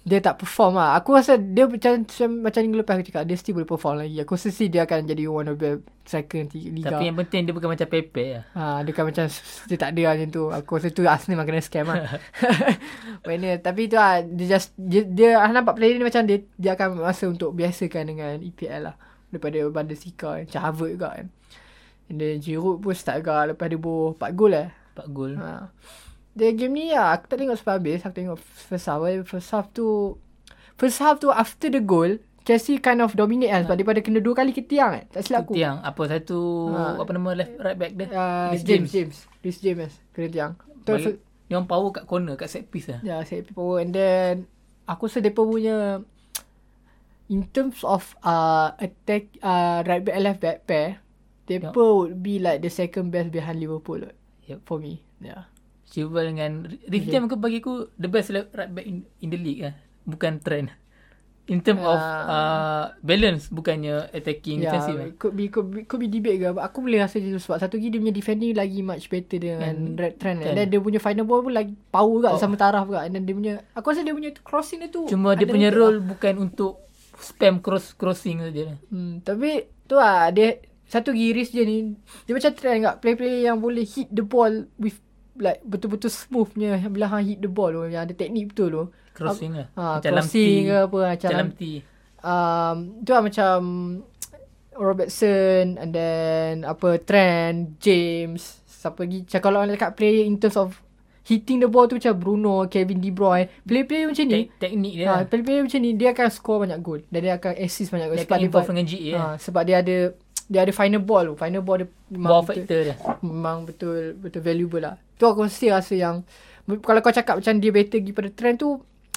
dia tak perform lah. Aku rasa dia macam macam minggu lepas aku cakap dia still boleh perform lagi. Aku rasa dia akan jadi one of the nanti liga. Tapi yang penting dia bukan macam Pepe lah. Ha, dia kan macam dia tak ada lah macam tu. Aku rasa tu Arsenal memang kena scam lah. Werner. Tapi tu lah dia just dia, dia nampak player ni macam dia dia akan masa untuk biasakan dengan EPL lah. Daripada Bundesliga macam Harvard juga kan. And then Giroud pun start agak lepas dia boh 4 gol lah. 4 gol. Ha. Dia game ni lah, aku tak tengok sampai habis. Aku tengok first half. First half tu, first half tu after the goal, Chelsea kind of dominate kan. Ha. Sebab daripada kena dua kali ke tiang kan. Tak silap aku. Tiang. Apa satu, ha. apa nama left right back dia? Uh, James. James. James. James. James. Kena tiang. Dia orang power kat corner, kat set piece lah. Ya, yeah, set piece power. And then, aku rasa mereka punya, in terms of uh, attack, uh, right back and left back pair, Depot yep. would be like the second best behind Liverpool yep. for me. Yeah. Cuba dengan Riff Jam aku bagi aku the best right back in, in the league lah. Bukan trend. In term uh, of uh, balance bukannya attacking yeah, defensive. Could be, could be could be debate ke. Aku boleh rasa je sebab satu lagi dia punya defending lagi much better dengan red trend. And then dia punya final ball pun lagi power juga oh. sama taraf juga. And then dia punya aku rasa dia punya crossing dia tu. Cuma dia punya role bukan untuk spam cross crossing saja. Hmm, tapi tu lah dia satu giris je ni dia macam trend kat play-play yang boleh hit the ball with like betul-betul smoothnya bila hang hit the ball tu yang ada teknik betul tu crossing lah ha, crossing ke apa macam dalam T um, tu lah macam Robertson and then apa Trent, James, siapa lagi? Macam kalau orang cakap player in terms of hitting the ball tu macam Bruno, Kevin De Bruyne, player-player macam ni. Tek- teknik dia. Ha, lah. player-player macam ni dia akan score banyak gol dan dia akan assist banyak gol Dia sebab akan dia buat- dengan GA. ha, sebab dia ada dia ada final ball tu. Final ball dia memang Ball betul, factor dia. memang betul betul valuable lah. Tu aku mesti rasa yang kalau kau cakap macam dia better pergi pada trend tu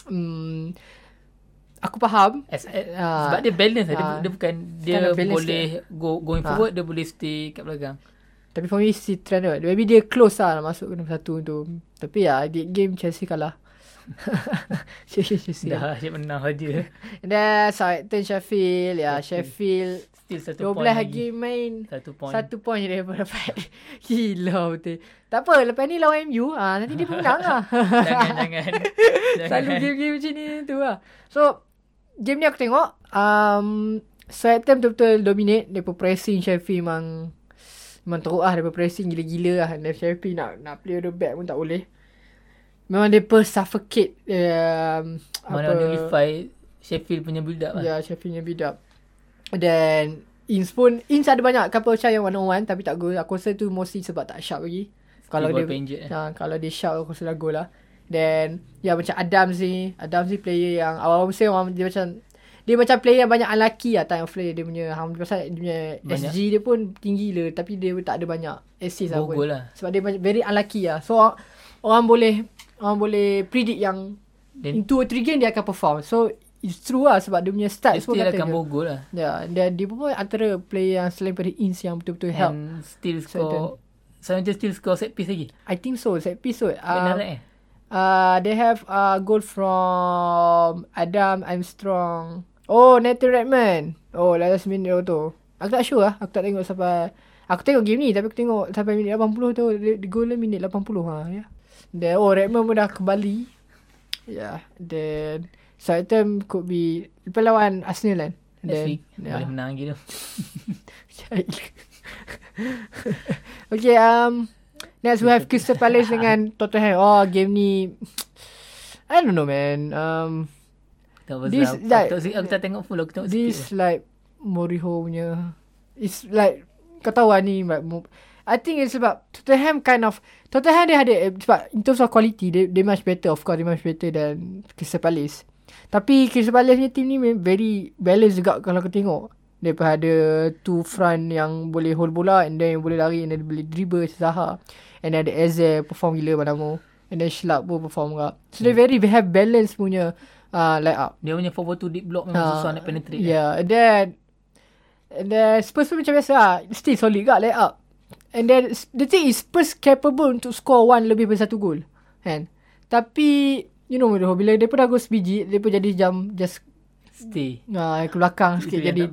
hmm, aku faham. As, Ah. sebab dia balance lah. Dia, Ah. dia bukan dia balance boleh go going Ah. forward dia boleh stay kat belakang. Tapi for me si trend tu. Maybe dia close lah nak masuk ke nombor satu tu. Tapi ya di game Chelsea kalah. Chelsea Chelsea. Dah asyik menang saja. And then Southampton Sheffield ya Sheffield Still satu 12 point lagi main Satu point. Satu point je dia dapat. Gila betul. Tak apa, lepas ni lawan MU, ah nanti dia menang lah. jangan jangan. Selalu game-game macam ni tu lah. So, game ni aku tengok. Um, Southampton betul-betul dominate. Dia pun pressing Sheffield memang memang teruk lah. Dia pressing gila-gila lah. Dan Sheffield nak, nak play the back pun tak boleh. Memang dia pun suffocate. Um, Mana nullify Sheffield punya build up lah. Ya, Sheffield punya build up. Dan Ins pun Ins ada banyak couple shot yang one on one tapi tak gol. Aku rasa tu mostly sebab tak sharp lagi. Kalau dia injured, eh. ha, kalau dia sharp aku rasa dah gol lah. Then ya macam Adams ni, Adams ni player yang awal-awal musim orang dia macam dia macam player yang banyak unlucky lah time of play dia punya hang pasal dia punya Banyak. SG dia pun tinggi lah tapi dia tak ada banyak assist lah pun. Lah. Sebab dia very unlucky lah. So orang, orang boleh orang boleh predict yang Then in 2 or 3 game dia akan perform. So it's true lah sebab dia punya dia stats pun still kata akan bogol lah. Ya, dan dia pun antara player yang selain pada ins yang betul-betul help. And still Certain. score Southampton still score set piece lagi. I think so. Set piece so. Benar Uh, eh? uh, they have a uh, goal from Adam Armstrong. Oh, Nathan Redmond. Oh, last minute tu. Aku tak sure lah. Aku tak tengok sampai... Aku tengok game ni tapi aku tengok sampai minit 80 tu. Dia, dia goal dia minit 80 ha. Ya. Then, oh, Redmond pun dah kembali. Yeah. Then, Southampton could be... Lepas lawan Arsenal kan? Then, week. Boleh menang lagi tu. Okay, um, next we have Crystal Palace dengan Tottenham. Oh, game ni, I don't know, man. Um, Tak This, like- Aku, tak, aku tak tengok full. Aku tengok this sikit. like Moriho punya, it's like kau tahu lah ni. Like, I think it's sebab Tottenham kind of Tottenham dia ada eh, sebab in terms of quality they, they much better of course they much better than Crystal Palace. Tapi Crystal Palace punya team ni very balance juga kalau kau tengok. Dia pun ada two front yang boleh hold bola and then yang boleh lari and then boleh dribble Zaha. And then ada Eze perform gila padamu. And then Schlapp pun perform juga. So they very have balance punya uh, line up. Dia punya 442 deep block memang Ah, susah nak penetrate. Yeah, and then and then Spurs pun macam biasa lah. Still solid gak lay up. And then the thing is Spurs capable untuk score one lebih daripada satu gol. Kan? Tapi you know Mourinho, bila dia pun dah sebiji, dia jadi jam just Stay. uh, ke belakang sikit jadi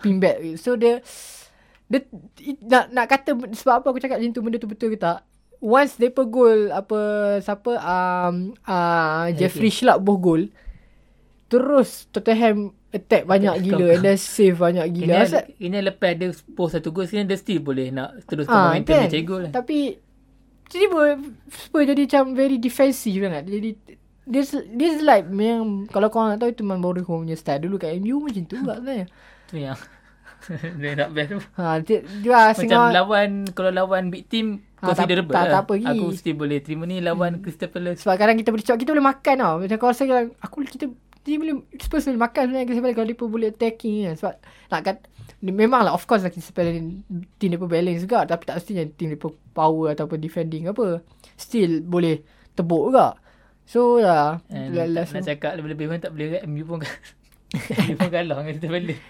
pin back. So dia dia it, nak nak kata sebab apa aku cakap macam tu benda tu betul ke tak? Once depa gol apa siapa um uh, Jeffrey Schlapp boh gol terus Tottenham attack banyak gila and then save banyak Ini, gila. Asal, ini lepas dia post satu gol, sekarang dia still boleh nak teruskan ah, momentum kan? macam gol lah. Tapi tiba Spurs jadi macam very defensive sangat. Jadi this this like memang kalau kau nak tahu itu memang Mourinho punya style dulu kat MU macam tu lah sebenarnya. Tu yang dia nak best tu. Ha, dia, dia Macam Arsenal- lawan kalau lawan big team tak- considerable tak- lah. tak apa lagi. Hmm. Aku still boleh terima ni lawan Crystal Palace. Sebab kadang kita boleh kita boleh makan tau. Macam kau rasa aku kita dia boleh Spurs boleh makan sebenarnya Crystal Palace kalau dia boleh attacking kan. Sebab nak kat memang lah of course lah Crystal Palace team dia pun balance juga tapi tak mestinya team dia pun power ataupun defending apa. Still boleh tebuk juga. So lah And la- nak, last nak cakap lebih-lebih pun tak boleh kan. MU pun MU pun kalah dengan Crystal Palace.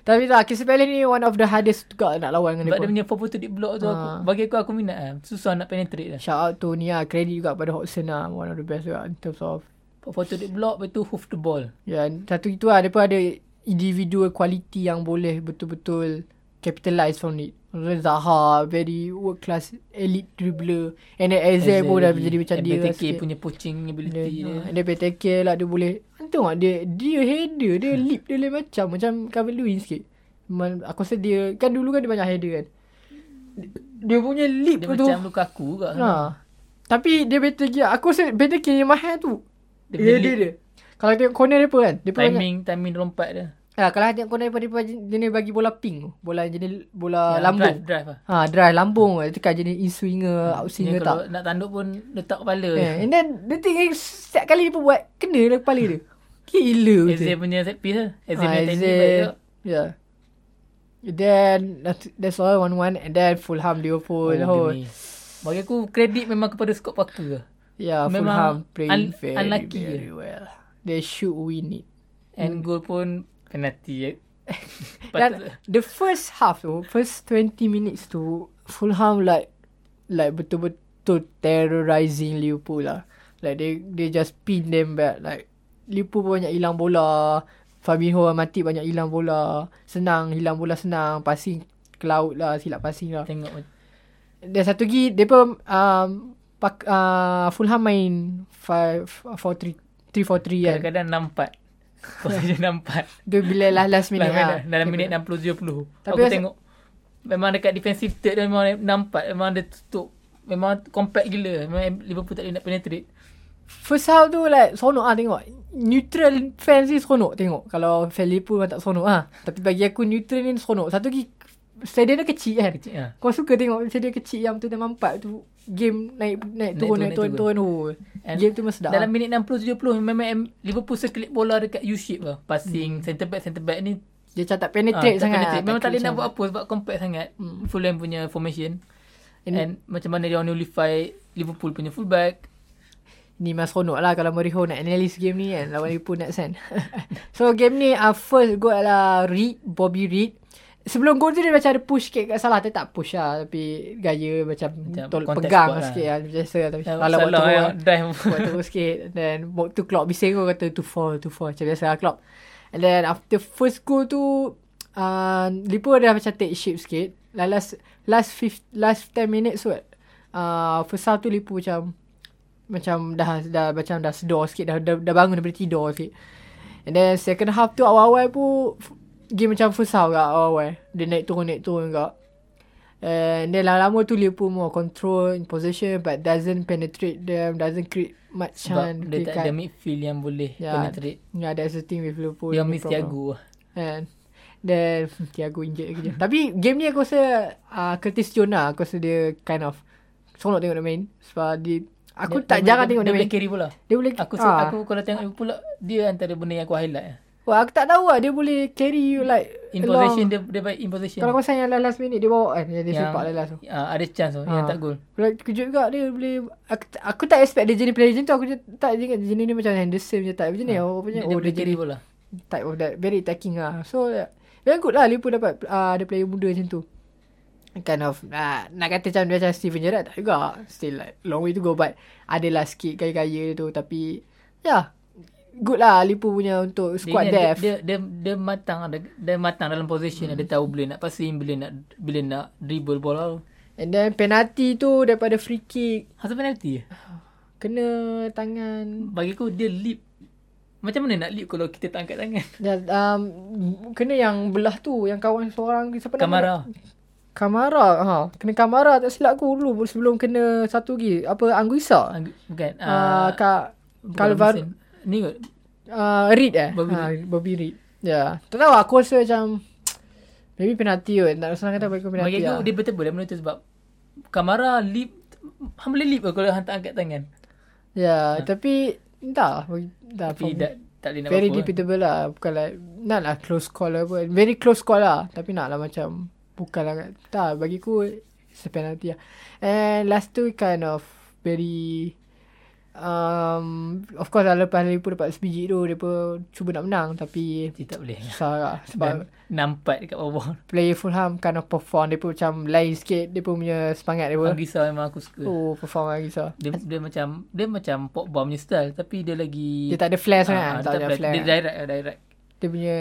Tapi tak Crystal Palace ni one of the hardest juga nak lawan dengan Sebab dia dia. pun. punya 442 deep block tu aku, Ah. bagi aku aku minat lah. Susah nak penetrate lah. Shout out to ni lah credit juga pada Hodgson lah one of the best juga in terms of 442 deep block lepas tu hoof the ball. Ya, satu itu lah. Dia pun ada individual quality yang boleh betul-betul capitalize from it. Zaha, very world class elite dribbler. And then Eze pun dah jadi macam dia BTK sikit. punya poaching Dia, ability dia. dia, dia PTK lah dia boleh Tengok dia Dia header Dia lip dia lain macam Macam Calvin Lewin sikit Man, Aku rasa dia Kan dulu kan dia banyak header kan Dia punya lip Dia tu macam Lukaku juga. ha. Tapi dia better lagi Aku rasa better kira yang mahal tu Dia punya Header dia Kalau tengok corner dia pun kan Dia pun banyak Timing timing lompat dia. Ah, kalau hadiah kau daripada jenis bagi bola pink tu. Bola jenis bola Yang lambung. Drive, drive lah. Ha, drive lambung. Tekan jenis in swinger, out Ni swinger kalau tak. nak tanduk pun letak kepala. Eh, and then the thing is setiap kali dia pun buat kena dalam kepala dia. Gila Eze punya set piece lah. Eze Ah, punya teknik Eze. baik tu. Yeah. Then that's, that's all one one and then Fulham Liverpool. Oh, Oh. Bagi aku kredit memang kepada Scott Parker lah. yeah, memang Fulham playing un- very unlucky very well. They should win it. And goal pun penalti. eh. Dan Patut- the first half tu, first 20 minutes tu, Fulham like like betul-betul terrorizing Liverpool lah. Like they they just pin them back. Like Liverpool banyak hilang bola. Fabinho mati banyak hilang bola. Senang hilang bola senang. Passing ke laut lah. Silap passing lah. Tengok Dan satu lagi, dia pun um, pak, uh, Fulham main 5 4 3 3 4 3 kan. kadang-kadang nampak. Posisi nampak. Dia bila last, last minute lah. dalam minit 60-70. Tapi Aku tengok. Memang dekat defensive third dia memang nampak. Memang dia tutup. Memang compact gila. Memang Liverpool tak boleh nak penetrate. First half tu like seronok ah tengok. Neutral fans ni seronok tengok. Kalau fan Liverpool memang tak seronok ah. Tapi bagi aku neutral ni seronok. Satu lagi stadium dia kecil kan. Kecil lah. Kau suka tengok stadium kecil yang tu memang empat tu game naik naik turun naik turun naik turun. Oh. And Game tu memang sedap. Dalam minit 60-70 memang Liverpool sekelip bola dekat U-shape lah. Passing, Hmm. centre back, centre back ni dia macam tak penetrate tak sangat. penetrate. Memang tak boleh nak buat apa sebab compact sangat. Hmm. Fulham punya formation. And- And, macam mana dia nullify Liverpool punya fullback. Ni memang seronok lah kalau Mourinho nak analyse game ni kan. Lawan Liverpool next kan. so game ni uh, first goal adalah Reed, Bobby Reed. Sebelum gol tu dia macam ada push sikit kat salah. Dia tak push lah. Tapi gaya macam, Macam tol, pegang lah. sikit lah. Biasa lah. Tapi Salah, salah buat terus. yang lah. dive. Buat terus sikit. Then waktu Klopp bising kau kata to fall, to fall. Macam biasa lah Klopp. And then after first goal tu, uh, Liverpool dah macam take shape sikit. Like last last fifth, last 10 minutes tu, uh, first half tu Liverpool macam macam dah dah macam dah sedar sikit dah, dah, dah bangun daripada tidur sikit. And then second half tu awal-awal pun game macam half kat awal-awal. Dia naik turun naik turun kat. And then lama-lama tu Liverpool more control in possession but doesn't penetrate them, doesn't create much Sebab chance. dia tak ada midfield yang boleh Ya. penetrate. Yeah, that's the thing with Liverpool. Dia miss. Thiago lah. And then Thiago injured lagi. Tapi game ni aku rasa uh, Curtis Jones lah. Aku rasa dia kind of seronok tengok dia main. Sebab dia Aku Dia- tak dia jarang boleh- tengok dia, dia main. boleh carry bola. Dia boleh Aku ah. aku kalau tengok Liverpool lah, dia antara benda yang aku highlight lah. Wah, aku tak tahu lah dia boleh carry you like In possession dia dia baik in possession. Kalau kau sayang yang last minute dia bawa kan. Dia, dia yang, sepak lah last tu. ah, ada chance tu yang Ah. tak gol. Like, kejut juga dia boleh aku, aku tak expect dia jenis player macam tu aku tak ingat jenis ni macam Henderson je type macam ni oh punya Dia, dia oh boleh dia carry bola. type of that very attacking lah so yeah, very good lah Liverpool dapat uh, ada player muda macam tu kind of uh, nak kata macam dia macam Steven Gerrard tak juga still like long way to go but adalah sikit gaya-gaya dia tu tapi yeah good lah Liverpool punya untuk squad dia, depth dia, dia, dia, dia matang dia, dia matang dalam position hmm. dia tahu bila nak passing bila nak bila nak dribble bola and then penalty tu daripada free kick Hasil penalti je. kena tangan Bagi aku dia leap. Macam mana nak leap kalau kita tak angkat tangan? Dan, um, kena yang belah tu yang kawan seorang siapa nama Kamara. dia? Kamara ha kena Kamara tak silap aku dulu sebelum kena satu lagi apa Anguissa Ang- Bukan. uh, Uh, Kak Calvar Ni kot. uh, Reed eh? Bobby ha, Bobby Reed. Ya. Yeah. tak tahu aku rasa macam maybe penalti kot. Nak senang kata bagi aku Bagi penalti aku lah. dia betul benda tu sebab Kamara leap Han boleh leap kalau Han tak angkat tangan. ya tapi entah bagi- entah Tapi from- tak, tak boleh nak Very apa-apa. debatable lah. Bukan like Not lah close call lah pun Very close call lah. Tapi nak lah macam Bukan lah. Tak bagi aku It's a penalty lah. And last two kind of Very um, Of course lah Lepas Liverpool dapat sebiji tu Dia pun Cuba nak menang Tapi Dia tak boleh. Susah lah Dan Sebab nampak dekat bawah. Player Fulham Kind of perform Dia pun macam Lain sikit Dia pun punya semangat dia pun Anggisa memang aku suka. Oh perform lagi so Dia, dia macam dia macam Pogba punya style tapi dia lagi Dia tak ada flash Ah, Tak dia ada flash. flash Dia direct direct. dia punya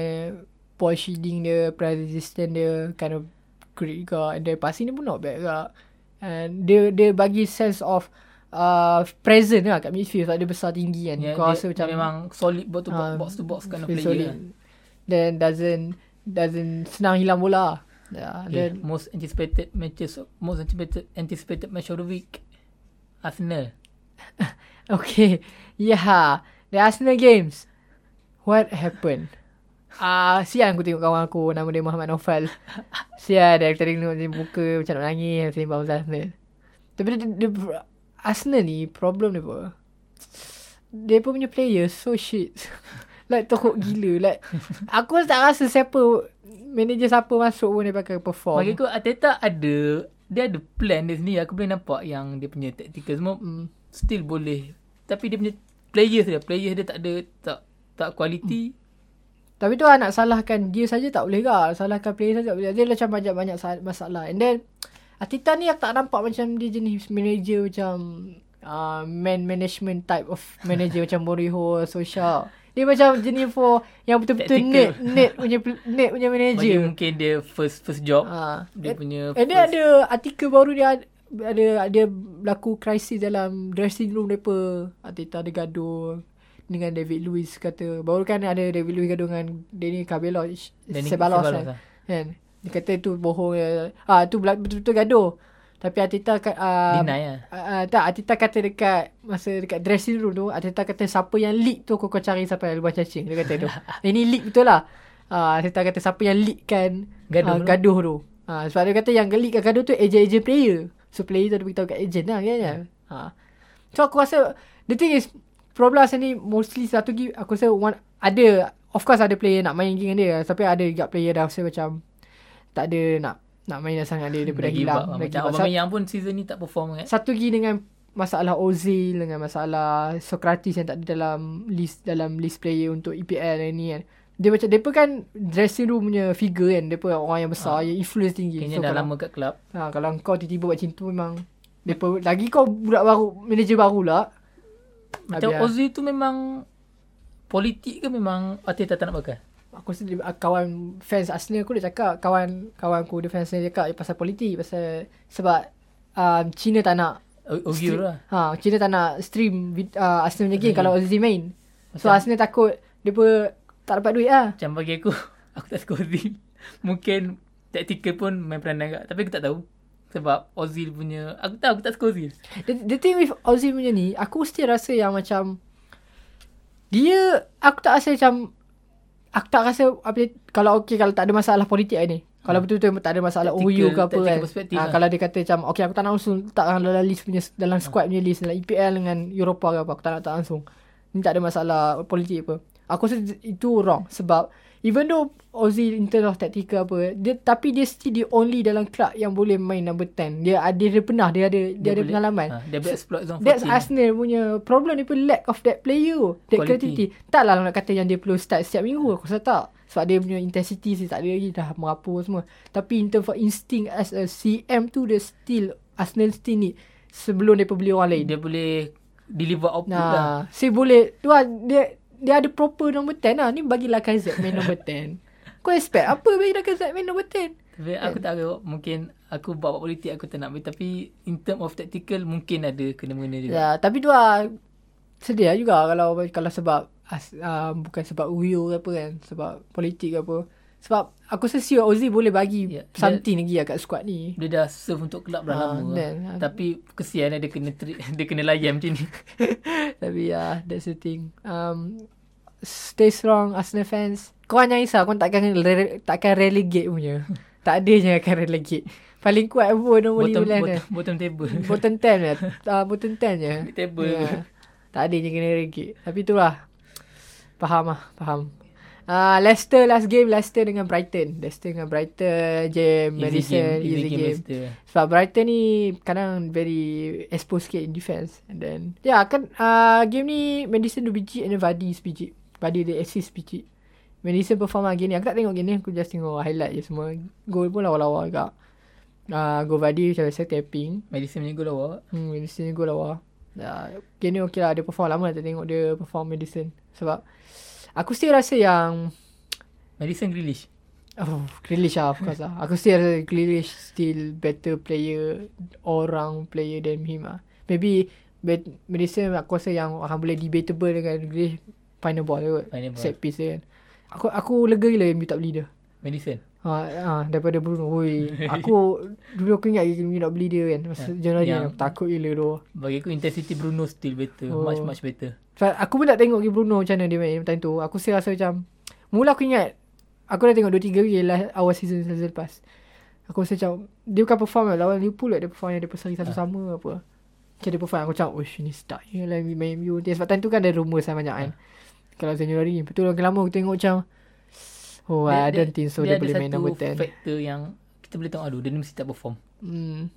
ball shielding dia, press resistance dia kind of great juga. And then passing dia pun not bad juga. And dia dia bagi sense of uh, present lah kat midfield sebab dia besar tinggi kan. Ya, Kau rasa macam memang solid box to box, ah, box to box kind of player. solid. lah. Then doesn't doesn't senang hilang bola. Yeah, Okay. then most anticipated matches most anticipated anticipated match of the week. Arsenal. okay. Yeah. The Arsenal games. What happened? Ah, uh, sian aku tengok kawan aku nama dia Muhammad Naufal. sian dia tadi tengok dia muka macam nak nangis pasal Arsenal. Tapi dia, dia, dia, Arsenal ni problem dia apa? Dia pun punya player so shit. like teruk gila. Like aku tak rasa siapa manager siapa masuk pun dia pakai perform. Bagi aku Ateta ada dia ada plan dia sendiri. Aku boleh nampak yang dia punya tactical semua Hmm. still boleh. Tapi dia punya players dia, players dia tak ada tak tak quality. Tapi tu lah nak salahkan dia saja tak boleh ke. Salahkan player saja tak boleh. Dia macam banyak-banyak sa- masalah. And then Atita ni aku tak nampak macam dia jenis manager macam uh, man management type of manager macam Mourinho, Solskjaer. Dia macam jenis for yang betul-betul net net punya net punya manager. mungkin dia first first job. Ah. Dia punya And then ada artikel baru dia ada ada dia berlaku krisis dalam dressing room depa. Atita ada gaduh dengan David Luiz kata baru kan ada David Luiz gaduh dengan Danny Cabello Danny Sebalos Ceballos kan. lah. kan. Dia kata tu bohong ya. Ah tu betul-betul gaduh. Tapi Atita kat uh, Deny lah. uh, uh, tak Atita kata dekat masa dekat dressing room tu Atita kata siapa yang leak tu kau kau cari sampai lubang cacing dia kata tu. Ini leak betul lah. Uh, Atita kata siapa yang leakkan Gaduh uh, tu. gaduh tu. Uh, sebab dia kata yang leakkan gaduh tu ejen-ejen player. So player tu ada beritahu kat ejen lah kan. Yeah. Uh. So aku rasa the thing is problem Arsenal ni mostly satu lagi aku rasa one ada of course ada player nak main dengan dia tapi ada juga player dah rasa macam tak ada nak nak main dah sangat dia daripada Dah hilang. up lah. Macam. Aubameyang pun season ni tak perform kan. Satu lagi dengan masalah Ozil dengan masalah Socrates yang tak ada dalam list dalam list player untuk EPL ni kan. Dia macam depa kan dressing room punya figure kan. Depa orang yang besar, yang influence tinggi. Kayaknya dah kalau, lama kat club. ha, kalau kau tiba-tiba buat macam tu memang depa lagi kau budak baru, manager baru lah. Macam Ozil tu memang politik ke memang Arteta tak nak pakai? Aku rasa dia, kawan fans Arsenal aku dia cakap kawan kawan aku dia fans Arsenal cakap eh, pasal politik pasal sebab um, China tak nak O- Ozil lah. Ha, China tak nak stream uh, Arsenal punya game Hmm. kalau Ozil main. So Macam- Arsenal takut dia pun tak dapat duit lah. Macam bagi aku, aku tak suka Ozil. Mungkin tactical pun main peranan agak. Tapi aku tak tahu. Sebab Ozil punya, aku tahu aku tak suka Ozil. The, the thing with Ozil punya ni, aku still rasa yang macam dia aku tak rasa macam aku tak rasa apa kalau okey kalau tak ada masalah politik ni. Kalau betul-betul tak ada masalah Hmm. OU ke apa kan. Ha, lah. kalau dia kata macam okey aku tak nak langsung tak dalam list punya dalam squad punya list dalam EPL dengan Eropah ke apa aku tak nak tak langsung. Ni tak ada masalah politik apa. Aku rasa itu wrong sebab even though Ozil in terms of tactical apa dia tapi dia still the only dalam club yang boleh main number 10. Dia ada dia pernah dia ada dia, ada boleh- pengalaman. Ha, dia boleh exploit zone 14. That's Arsenal punya problem dia pun lack of that player. That Quality. creativity. Taklah nak kata yang dia perlu start setiap minggu. Aku rasa tak. Sebab dia punya intensity sih tak ada lagi dah merapu semua. Tapi in terms of instinct as a CM tu dia still Arsenal still need sebelum dia beli orang lain. Dia boleh deliver output lah. Nah, si boleh tu lah, dia dia ada proper number 10 lah. Ni bagilah Kazet main number 10. Kau expect apa bagi Kazet main number 10? Tapi aku tak tahu. Mungkin aku buat politik aku tak nak. Tapi in term of tactical mungkin ada kena-mengena juga. Ya, tapi tu lah sedih lah juga kalau kalau sebab as, uh, bukan sebab Uyo ke apa kan, sebab politik ke apa. Sebab aku rasa si Ozil boleh bagi dia- something lagi lah kat squad ni. Dia dah serve untuk kelab dah Ah, lama. then, lah. ah. Tapi kesian lah dia kena treat, dia kena layan macam ni. tapi ya, yeah, that's the thing. Um, stay strong Arsenal fans. Kau jangan risau, kau takkan re- takkan relegate punya. tak ada je akan relegate. Paling kuat pun nombor bottom, 5 bottom, bottom table. Bottom 10 je. Uh, bottom 10 je. Table. Ya. Tak ada je kena reggae. Tapi itulah. Faham lah. Faham. Uh, Leicester last game. Leicester dengan Brighton. Leicester dengan Brighton. Jam. Madison. Easy, game. Leicester. Sebab Brighton ni kadang very exposed sikit in defense. And then. Ya yeah, kan. Uh, game ni Madison 2 biji and then Vardy sebiji. Vardy dia assist biji. Madison perform lagi ni. Aku tak tengok game ni. Aku just tengok highlight je semua. Goal pun lawa-lawa agak. Uh, goal Vardy macam biasa tapping. Madison punya goal awak. Hmm, Madison ni gol lawa. Ya, game ni okey lah. Dia perform lama tak tengok dia perform Madison. Sebab aku still rasa yang Madison Grealish. Oh, Grealish lah of course lah. Aku still rasa Grealish still better player, orang player than him lah. Maybe bet, Madison aku rasa yang akan boleh debatable dengan Grealish final ball kot. Final ball. Set piece dia kan. Aku aku lega gila MU tak beli dia. Madison. Ha, ha, daripada Bruno. Oi, aku dulu aku ingat MU nak beli dia kan. Masa Januari yang- yang, takut gila tu. Bagi aku intensity Bruno still better. Oh. Much much better. Sebab aku pun tak tengok lagi Bruno macam mana dia main time tu. Aku still rasa macam Mula aku ingat Aku dah tengok 2-3 kali lah awal season season lepas. Aku rasa macam dia bukan perform lah lawan Liverpool lah dia perform yang dia perseri satu sama apa. Macam dia perform aku macam uish ni start je lah main MU. Dia sebab time tu kan ada rumours lah banyak kan. Kalau January betul makin lama aku tengok macam Oh I don't think so dia, boleh main number 10. Dia ada satu factor yang kita boleh tengok aduh dia ni mesti tak perform. Hmm.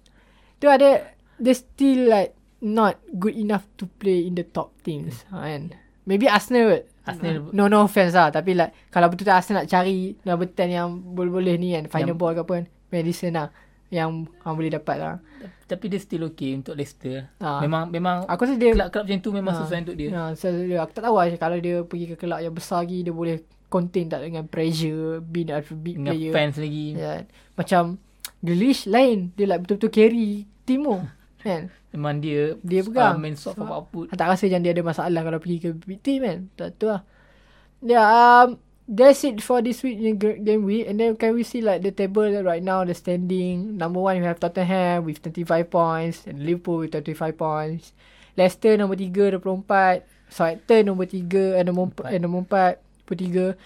Tu ada they still like not good enough to play in the top teams kan. Maybe Arsenal kot. Arsenal- no no offense lah tapi like kalau betul-betul Arsenal nak cari number 10 yang boleh-boleh ni kan final Yang- ball ke apa kan Madison lah yang hang boleh dapat lah. Tapi dia still okay untuk Leicester. Ah. Memang memang Aku rasa dia kelab-kelab macam tu memang Ah. susah untuk dia. Ya, so, dia, aku tak tahu lah kalau dia pergi ke kelab yang besar lagi dia boleh contain tak dengan pressure being a big Dengan player. fans lagi. Ya. Macam Grealish lain dia like betul-betul carry tim tu. Kan? Memang dia Dia pegang. uh, main soft of output. Tak rasa macam dia ada masalah kalau pergi ke team kan. Tak tu lah. Yeah, um, that's it for this week in game week. And then can we see like the table right now, the standing. Number one, we have Tottenham with 25 points. And Liverpool with 25 points. Leicester nombor 3, 24. Southampton nombor 3, eh, nombor 4, eh, nombor 4, 23.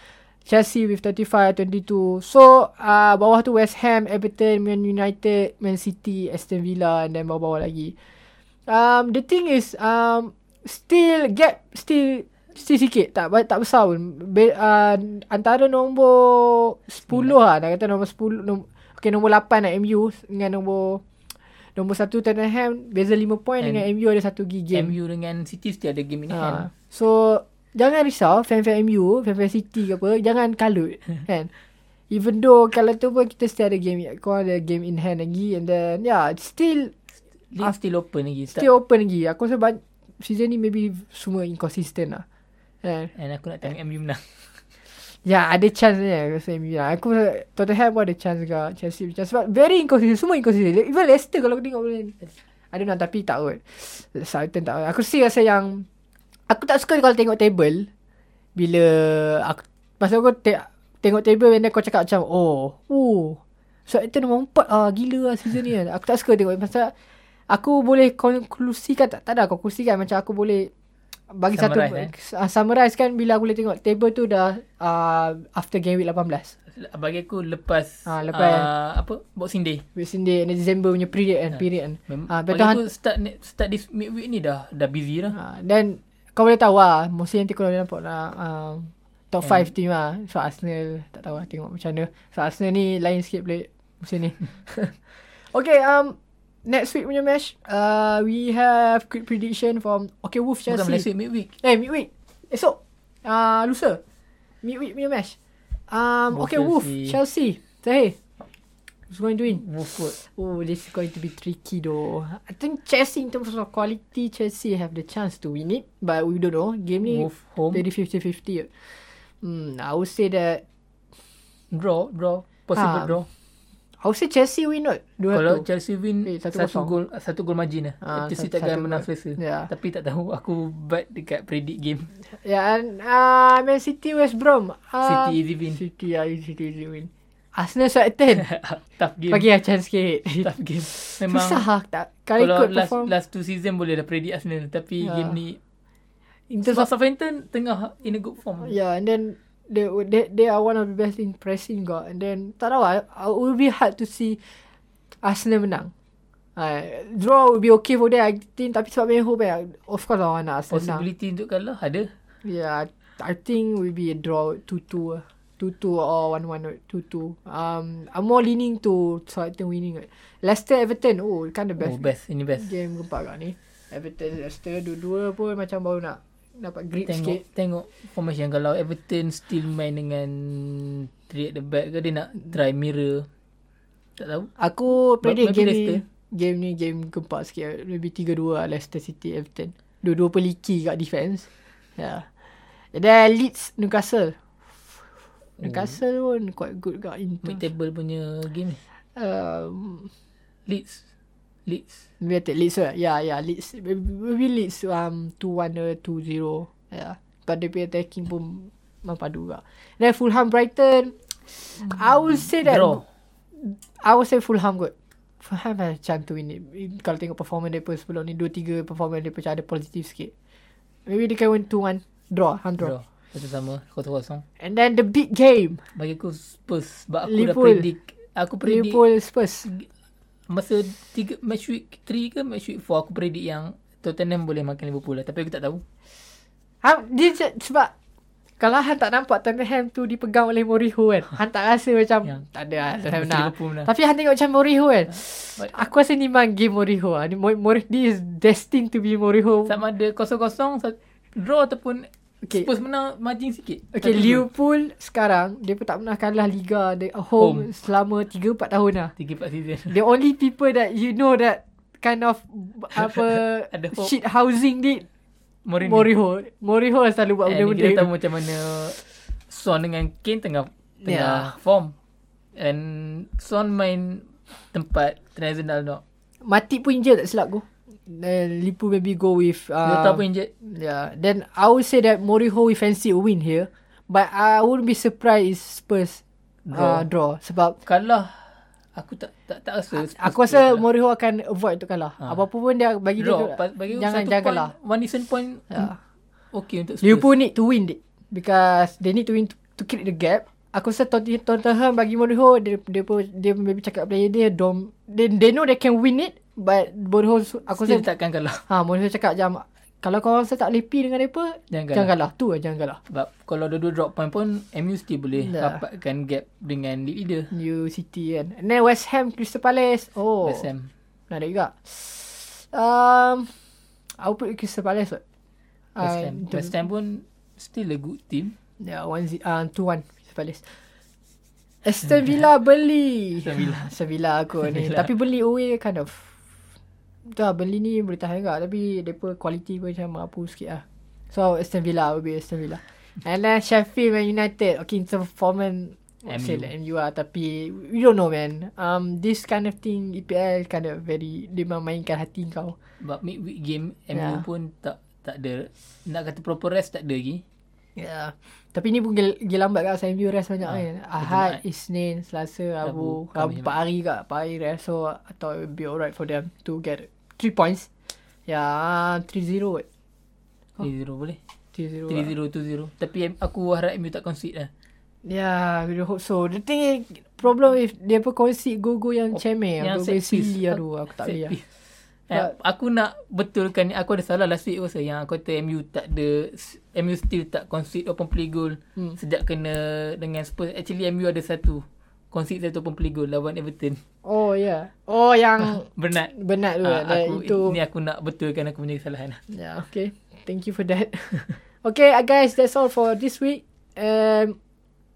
Chelsea with 35, 22. So, uh, bawah tu West Ham, Everton, Man United, Man City, Aston Villa and then bawah-bawah lagi. Um, the thing is, um, still gap, still still sikit. Tak tak besar pun. Be, uh, antara nombor 10 lah. Nak kata nombor 10. Nom, okay, nombor 8 nak MU dengan nombor nombor 1 Tottenham. Beza 5 point And dengan MU ada satu game. MU dengan City still ada game in hand. Ha. So Jangan risau Fan-fan MU Fan-fan City ke apa Jangan kalut Kan? Even though Kalau tu pun kita still ada game Kau ada game in hand lagi And then Yeah Still League still open lagi. Tak, Still open lagi. Aku rasa ban- Season ni maybe Semua inconsistent lah Kan? And aku nak tengok MU menang. Ya ada chance ni Aku rasa MU lah Aku rasa Tottenham pun ada chance juga Chelsea ada chance. Sebab very inconsistent Semua inconsistent. Even Leicester kalau aku tengok boleh I don't know tapi tak kot. Southampton tak kot. Aku still rasa yang Aku tak suka kalau tengok table. Bila aku Masa aku te- tengok table And then kau cakap macam Oh Oh Southampton nombor 4 ah Gila lah season ni kan. Aku tak suka tengok. Pasal Aku boleh konklusikan Tak, tak ada konklusikan Macam aku boleh bagi Summarize, satu uh, summarize kan bila aku boleh tengok table tu dah uh, after game week 18 Bagi aku lepas, Ah, lepas- uh, apa? Boxing Day. Within day and December punya period kan period kan. Ah, bagi betul aku start start this midweek ni dah dah busy dah. Ha, dan kau boleh tahu lah Mostly nanti kau boleh nampak lah um, Top 5 team lah. So Arsenal Tak tahu lah tengok macam mana. So Arsenal ni lain sikit boleh Musim ni. Okay um Next week punya match uh, We have quick prediction from Okay Wolf Bukan Chelsea. Next week midweek. Eh midweek. Esok uh, Lusa. Midweek punya match. Um, Wolf Okay Wolf Chelsea. Chelsea. Zahir Who's going to win. Oh, this is going to be tricky though. I think Chelsea in terms of quality, Chelsea have the chance to win it. But we don't know. Game ni very 50-50. Hmm, I would say that Draw, draw. Possible Ah, draw. I would say Chelsea win not. Dua Kalau satu. Chelsea win Eh, satu satu, gol satu gol margin lah. Ah, Chelsea satu- takkan satu menang selesa. Ya. Tapi tak tahu aku bet dekat predict game. Yeah, and uh, Man City West Brom. Uh, City easy win. City, yeah, City easy win. Arsenal Southampton. Tough game. Bagi lah chance sikit. Tough game. Memang Susah lah. Tak, kalau ikut last, perform. last two season boleh dah predict Arsenal. Tapi Ya. game ni in terms sebab of, Southampton tengah in a good form. yeah, and then they, they, they are one of the best in pressing god. And then, tak tahu lah. It will be hard to see Arsenal menang. Uh, draw will be okay for them I think tapi sebab main home eh, of course lah nak Arsenal. Possibility untuk kalah ada. Yeah, I think will be a draw 2-2 lah. 2-2 or 1-1 or 2-2. Um, I'm more leaning to Southampton winning. Leicester Everton. Oh, kan the best. Oh best. Ini best. Game gempak kat ni. Everton Leicester dua-dua pun macam baru nak dapat grip Tengok sikit. tengok formation kalau Everton still main dengan three at the back ke dia nak try mirror. Tak tahu. Aku predict game ni Leicester. game ni game gempak sikit. Maybe 3-2 lah Leicester City Everton. Dua-dua peliki kat defense. Ya. Yeah. And then Leeds Newcastle. Newcastle pun quite good kat in Mid table punya game ni. Um, Leeds. Leeds. Maybe I Leeds lah. Yeah, yeah, Leeds. Maybe, Leeds um, 2-1 or 2-0. Yeah. But dia punya attacking pun mempadu juga. Then Fulham Brighton. I would say that. Draw. I would say Fulham good. Fulham ada chance to win it. Kalau tengok performance mereka sebelum ni. 2-3 performance mereka macam ada positif sikit. Maybe they can win 2-1. Draw. Hand draw. Draw. Satu sama kosong-kosong. And then the big game. Bagi aku Spurs sebab aku Liverpool. dah predict aku predict Liverpool Spurs. masa tiga match week 3 ke match week 4 aku predict yang Tottenham boleh makan Liverpool lah tapi aku tak tahu. Ha, dia sebab kalau Han tak nampak Tottenham tu dipegang oleh Mourinho kan. Han tak rasa macam Yang tak ada lah Tottenham. Liverpool menang. Tapi Han tengok macam Mourinho kan. But- Aku rasa ni memang game Mourinho lah. Ni Mourinho is destined to be Mourinho. Sama ada kosong-kosong draw ataupun Okay. Spurs menang margin sikit. Okay. Liverpool sekarang dia pun tak pernah kalah Liga at home, Home. selama 3-4 tahun lah. Tiga empat season. The only people that you know that kind of apa shit housing ni Mourinho. Mourinho. Mourinho selalu buat And benda-benda kita tahu macam mana Son dengan Kane tengah tengah Yeah. form. And Son main tempat Trent Alexander-Arnold. Matip pun injured tak silap aku. Then Liverpool maybe go with Uh, uh, pun injured. Yeah. Then I would say that Mourinho will fancy a win here. But I wouldn't be surprised if Spurs draw. Draw. Uh, draw. Sebab Kalah aku tak tak tak rasa. Spurs aku rasa kalah. Mourinho akan avoid untuk kalah. Ha. Apa pun dia bagi draw. dia Bagi jangan satu jangan point, kalah. One decent point Yeah. okay untuk Spurs. Liverpool need to win it because they need to win to, to keep the gap. Aku rasa Tot- Tottenham bagi Mourinho dia dia pun dia maybe cakap player dia dom they, they know they can win it but su- aku Still takkan kalah. ha Mourinho cakap jam kalau kau rasa tak lepi dengan mereka Jangan jangan kalah. kalah. Tu lah jangan kalah. Sebab kalau dua-dua drop point pun MU still boleh Dah. rapatkan gap dengan league leader. New City kan. And then West Ham Crystal Palace. Oh. West Ham. Menarik juga. Um, I'll put Crystal Palace. West Uh, Ham. terms- West Ham pun still a good team. Yeah, one zi- uh, two one Crystal Palace. Aston Villa beli. Aston Villa. Aston Villa aku ni. Tapi beli away kind of. Lah, beli ni boleh tahan juga. Tapi mereka quality pun macam mampu sikit lah. So Aston Villa will be Aston Villa. And then Sheffield Man United. Okay, in terms of performance. MU. Like MU lah. Tapi we don't know man. Um, this kind of thing EPL kind of very. Dia memainkan hati kau. But midweek game MU Yeah. pun tak tak ada nak kata proper rest tak ada lagi. Ya. Yeah. Tapi ni pun gila, lambat kat Saya MU rest banyak Ah, kan. Jumaat. Ahad, Isnin, Selasa, Rabu, Rabu. Rabu Khamis, 4 hari kat 4 hari rest. So I thought it would be alright for them to get 3 points. Ya, yeah, 3-0 what? Oh. 3-0 boleh. 3-0. 3-0 2-0. Tapi aku harap MU tak concede lah. Ya, yeah, we hope so. The thing is, problem if dia pun concede go-go yang Oh, cemeh. yang Go-go set piece. silly aduh. Aku tak boleh lah. Eh, aku nak betulkan ni aku ada salah last week rasa yang aku kata MU tak ada MU still tak concede open play goal Hmm. sejak kena dengan Spurs actually MU ada satu concede satu open play goal lawan Everton Oh, ya. Yeah. Oh, yang Bernat benar tu. Ah, Uh, aku itu. ni aku nak betulkan aku punya kesalahan Yeah, okay. Thank you for that. okay, uh, guys, that's all for this week. Um,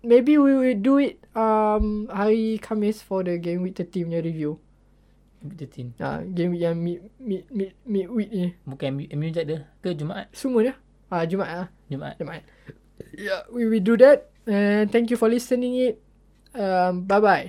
maybe we will do it um hari Khamis for the game week 30 punya review. Ah, uh, game week yang mid mid mid mid week ni. bukan MU, je ada ke Jumaat Semua dah. Ah, Jumaat ah. Jumaat Jumaat. Yeah, we will do that. And thank you for listening it. Um, bye bye.